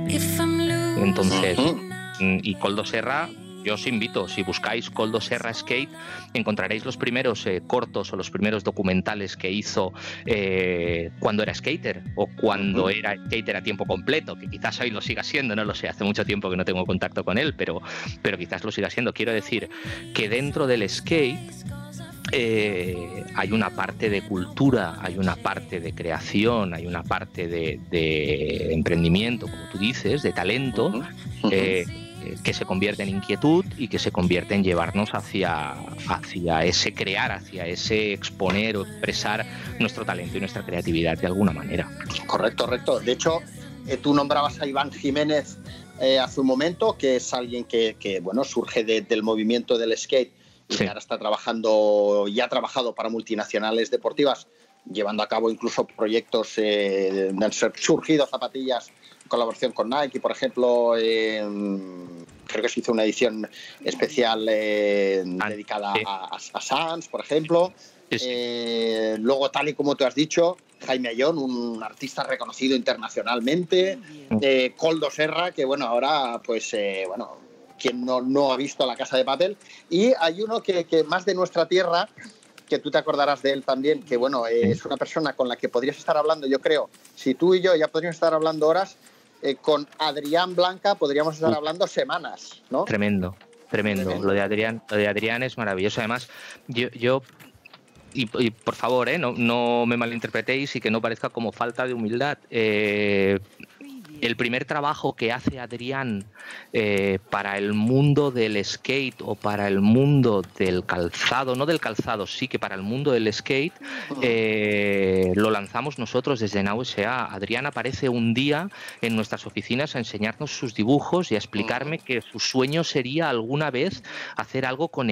If I'm losing Entonces, y Coldo Serra yo os invito, si buscáis Coldo Serra Skate, encontraréis los primeros eh, cortos o los primeros documentales que hizo eh, cuando era skater o cuando uh -huh. era skater a tiempo completo, que quizás hoy lo siga siendo, no lo sé, hace mucho tiempo que no tengo contacto con él, pero, pero quizás lo siga siendo. Quiero decir que dentro del skate eh, hay una parte de cultura, hay una parte de creación, hay una parte de, de emprendimiento, como tú dices, de talento. Uh -huh. eh, que se convierte en inquietud y que se convierte en llevarnos hacia, hacia ese crear, hacia ese exponer o expresar nuestro talento y nuestra creatividad de alguna manera. Correcto, correcto. De hecho, eh, tú nombrabas a Iván Jiménez eh, hace un momento, que es alguien que, que bueno, surge de, del movimiento del skate y sí. que ahora está trabajando y ha trabajado para multinacionales deportivas, llevando a cabo incluso proyectos, eh, han surgido zapatillas colaboración con Nike, por ejemplo, eh, creo que se hizo una edición especial eh, dedicada sí. a, a, Sans, por ejemplo. Sí, sí. Eh, luego, tal y como tú has dicho, Jaime Ayón, un artista reconocido internacionalmente, eh, Coldo Serra, que bueno, ahora pues bueno, quien no, no ha visto la casa de papel, y hay uno que, que más de nuestra tierra, que tú te acordarás de él también, que bueno, eh, es una persona con la que podrías estar hablando, yo creo, si tú y yo ya podríamos estar hablando horas, eh, con Adrián Blanca podríamos estar hablando semanas, ¿no? Tremendo, tremendo. tremendo. Lo, de Adrián, lo de Adrián es maravilloso. Además, yo, yo y, y, por favor, eh, no, no, me malinterpretéis y que no parezca como falta de humildad. Eh, el primer trabajo que hace Adrián eh, para el mundo del skate o para el mundo del calzado, no del calzado, sí que para el mundo del skate, eh, lo lanzamos nosotros desde NauSA. Adrián aparece un día en nuestras oficinas a enseñarnos sus dibujos y a explicarme que su sueño sería alguna vez hacer algo con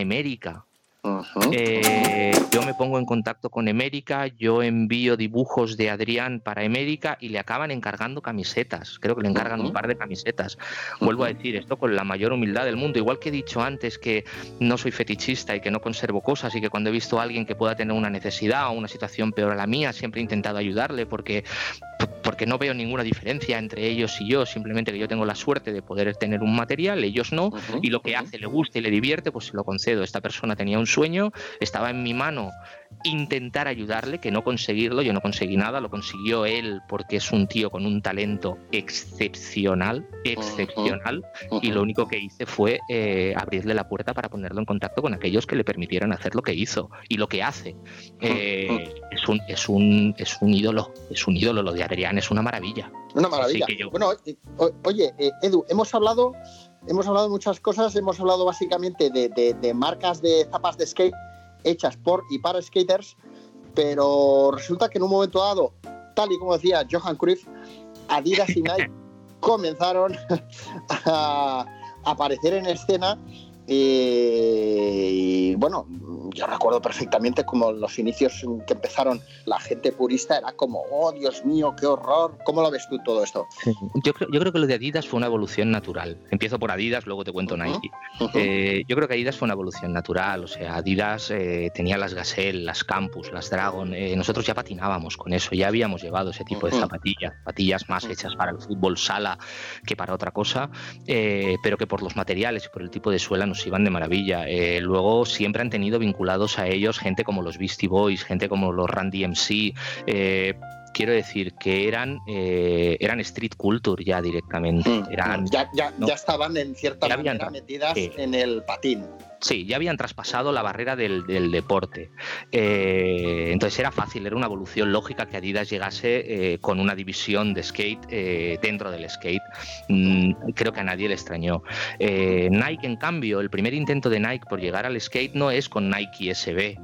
América. Eh, yo me pongo en contacto con América, yo envío dibujos de Adrián para América y le acaban encargando camisetas. Creo que le encargan un par de camisetas. Vuelvo a decir esto con la mayor humildad del mundo. Igual que he dicho antes que no soy fetichista y que no conservo cosas y que cuando he visto a alguien que pueda tener una necesidad o una situación peor a la mía, siempre he intentado ayudarle porque porque no veo ninguna diferencia entre ellos y yo, simplemente que yo tengo la suerte de poder tener un material, ellos no, y lo que hace le gusta y le divierte, pues se lo concedo. Esta persona tenía un sueño, estaba en mi mano intentar ayudarle, que no conseguirlo, yo no conseguí nada, lo consiguió él porque es un tío con un talento excepcional, excepcional, y lo único que hice fue eh, abrirle la puerta para ponerlo en contacto con aquellos que le permitieran hacer lo que hizo y lo que hace. Eh, es, un, es, un, es un ídolo, es un ídolo, lo de Adrián es una maravilla. Una maravilla. Yo- Bueno, oye, eh, Edu, hemos hablado, hemos hablado de muchas cosas, hemos hablado básicamente de, de- de marcas de zapas de skate hechas por y para skaters, pero resulta que en un momento dado, tal y como decía Johan Cruyff, Adidas y Nike comenzaron a aparecer en escena eh, y bueno, yo recuerdo perfectamente como los inicios que empezaron la gente purista era como, oh Dios mío, qué horror. ¿Cómo lo ves tú todo esto? Yo creo, yo creo que lo de Adidas fue una evolución natural. Empiezo por Adidas, luego te cuento Nike. Eh, yo creo que Adidas fue una evolución natural. O sea, Adidas eh, tenía las Gazelle, las Campus, las Dragon. eh, nosotros ya patinábamos con eso, ya habíamos llevado ese tipo de zapatillas, zapatillas más hechas para el fútbol sala que para otra cosa, pero que por los materiales y por el tipo de suela nos iban de maravilla. Eh, luego siempre han tenido vinculados a ellos gente como los Beastie Boys, gente como los Randy MC. eh, quiero decir que eran, eh, eran street culture ya directamente. Eran, ya, ya, no. ya estaban en cierta Ya habían- manera metidas en el patín. Sí, ya habían traspasado la barrera del, del deporte. Eh, entonces era fácil, era una evolución lógica que Adidas llegase eh, con una división de skate dentro del skate. Mm, creo que a nadie le extrañó. Nike, en cambio, el primer intento de Nike por llegar al skate no es con Nike SB.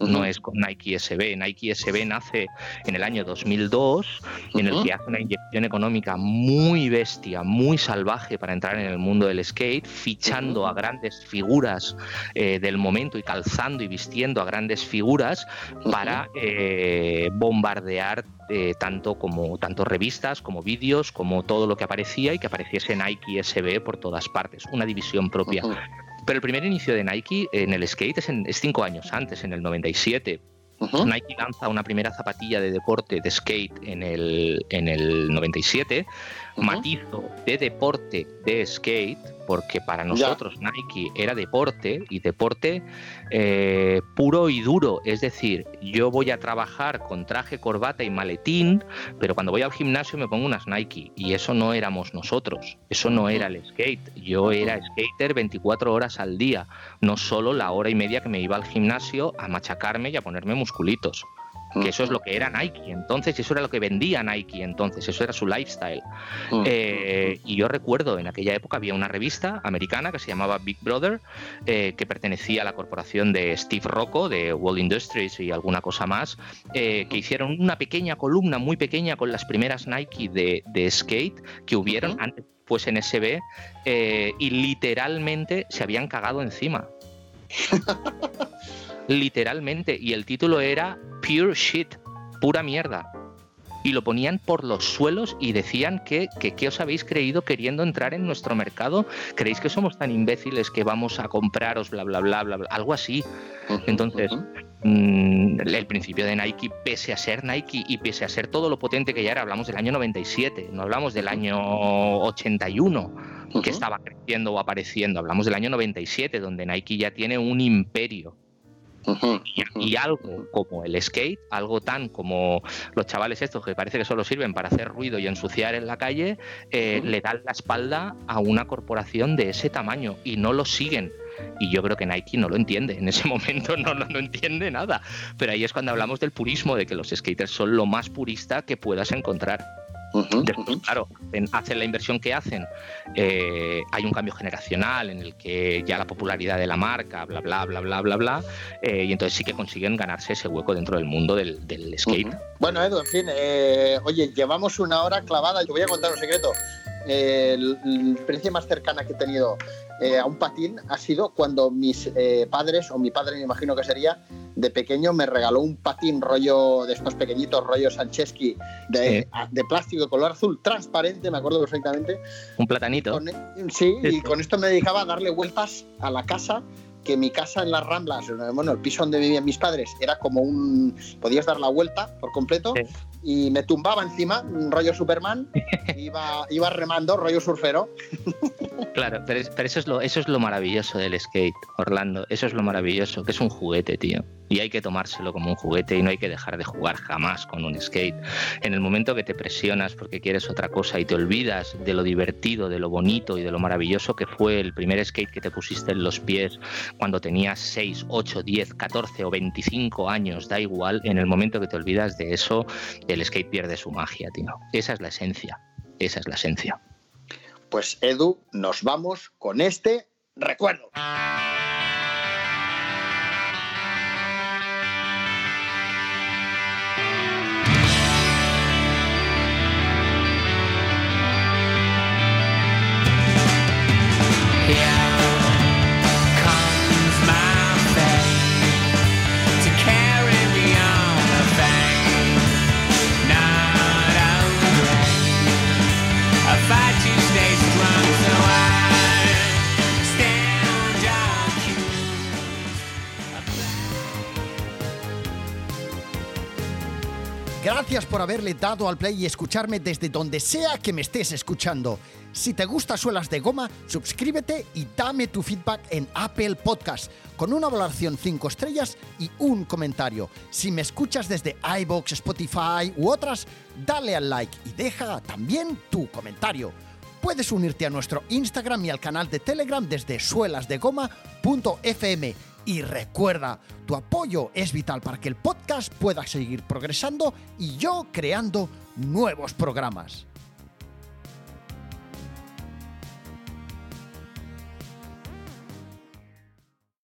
No es con Nike SB. Nike SB nace en el año 2002, en el que hace una inyección económica muy bestia, muy salvaje para entrar en el mundo del skate, fichando a grandes figuras eh, del momento y calzando y vistiendo a grandes figuras para eh, bombardear eh, tanto como tanto revistas como vídeos como todo lo que aparecía y que apareciese Nike SB por todas partes una división propia. Pero el primer inicio de Nike en el skate es, en- es cinco años antes en el 97 Ujú. Nike lanza una primera zapatilla de deporte de skate en el, en el 97, Matizo de deporte de skate, porque para Ya. nosotros Nike era deporte y deporte eh, puro y duro. Es decir, yo voy a trabajar con traje, corbata y maletín, pero cuando voy al gimnasio me pongo unas Nike y eso no éramos nosotros, eso no era el skate. Yo era skater 24 horas al día, no solo la hora y media que me iba al gimnasio a machacarme y a ponerme musculitos. Que eso es lo que era Nike entonces, eso era lo que vendía Nike entonces, eso era su lifestyle. Eh, y yo recuerdo en aquella época había una revista americana que se llamaba Big Brother, eh, que pertenecía a la corporación de Steve Rocco, de World Industries y alguna cosa más, eh, que hicieron una pequeña columna muy pequeña con las primeras Nike de, de skate que hubieron antes pues en SB y literalmente se habían cagado encima. literalmente. Y el título era Pure Shit, pura mierda. Y lo ponían por los suelos y decían que, que ¿qué os habéis creído queriendo entrar en nuestro mercado? ¿Creéis que somos tan imbéciles que vamos a compraros bla bla bla bla? bla? Algo así. Entonces, mm, el principio de Nike, pese a ser Nike y pese a ser todo lo potente que ya era, hablamos del año 97, no hablamos del año 81 que Ujú. estaba creciendo o apareciendo, hablamos del año 97, donde Nike ya tiene un imperio. Y, y algo como el skate, algo tan como los chavales estos que parece que solo sirven para hacer ruido y ensuciar en la calle, eh, le dan la espalda a una corporación de ese tamaño y no lo siguen. Y yo creo que Nike no lo entiende, en ese momento no, no, no entiende nada. Pero ahí es cuando hablamos del purismo, de que los skaters son lo más purista que puedas encontrar. Después, ujú. claro, en- hacen la inversión que hacen, eh, hay un cambio generacional en el que ya la popularidad de la marca, bla, bla, bla, bla, bla, bla, eh, y entonces sí que consiguen ganarse ese hueco dentro del mundo del, del skate. Ujú. Bueno, Edu, en fin, eh, oye, llevamos una hora clavada. Yo voy a contar un secreto. Eh, la experiencia más cercana que he tenido eh, a un patín ha sido cuando mis eh, padres, o mi padre me imagino que sería, de pequeño me regaló un patín rollo de estos pequeñitos, rollo Sancheski, de, Sí. de plástico de color azul transparente, me acuerdo perfectamente. Un platanito. Con- sí, y con esto me dedicaba a darle vueltas a la casa, que mi casa en las Ramblas, bueno, el piso donde vivían mis padres, era como un... podías dar la vuelta por completo Sí. y me tumbaba encima, un rollo Superman, iba, iba remando, rollo surfero. Claro, pero, es- pero eso, es lo, eso es lo maravilloso del skate, Orlando. Eso es lo maravilloso, que es un juguete, tío. Y hay que tomárselo como un juguete y no hay que dejar de jugar jamás con un skate. En el momento que te presionas porque quieres otra cosa y te olvidas de lo divertido, de lo bonito y de lo maravilloso que fue el primer skate que te pusiste en los pies cuando tenías 6, 8, 10, 14 o 25 años, da igual, en el momento que te olvidas de eso, el skate pierde su magia, tío. Esa es la esencia. Esa es la esencia. Pues Edu, nos vamos con este recuerdo. Gracias por haberle dado al play y escucharme desde donde sea que me estés escuchando. Si te gusta Suelas de Goma, suscríbete y dame tu feedback en Apple Podcast con una valoración 5 estrellas y un comentario. Si me escuchas desde iBox, Spotify u otras, dale al like y deja también tu comentario. Puedes unirte a nuestro Instagram y al canal de Telegram desde suelasdegoma.fm. Y recuerda, tu apoyo es vital para que el podcast pueda seguir progresando y yo creando nuevos programas.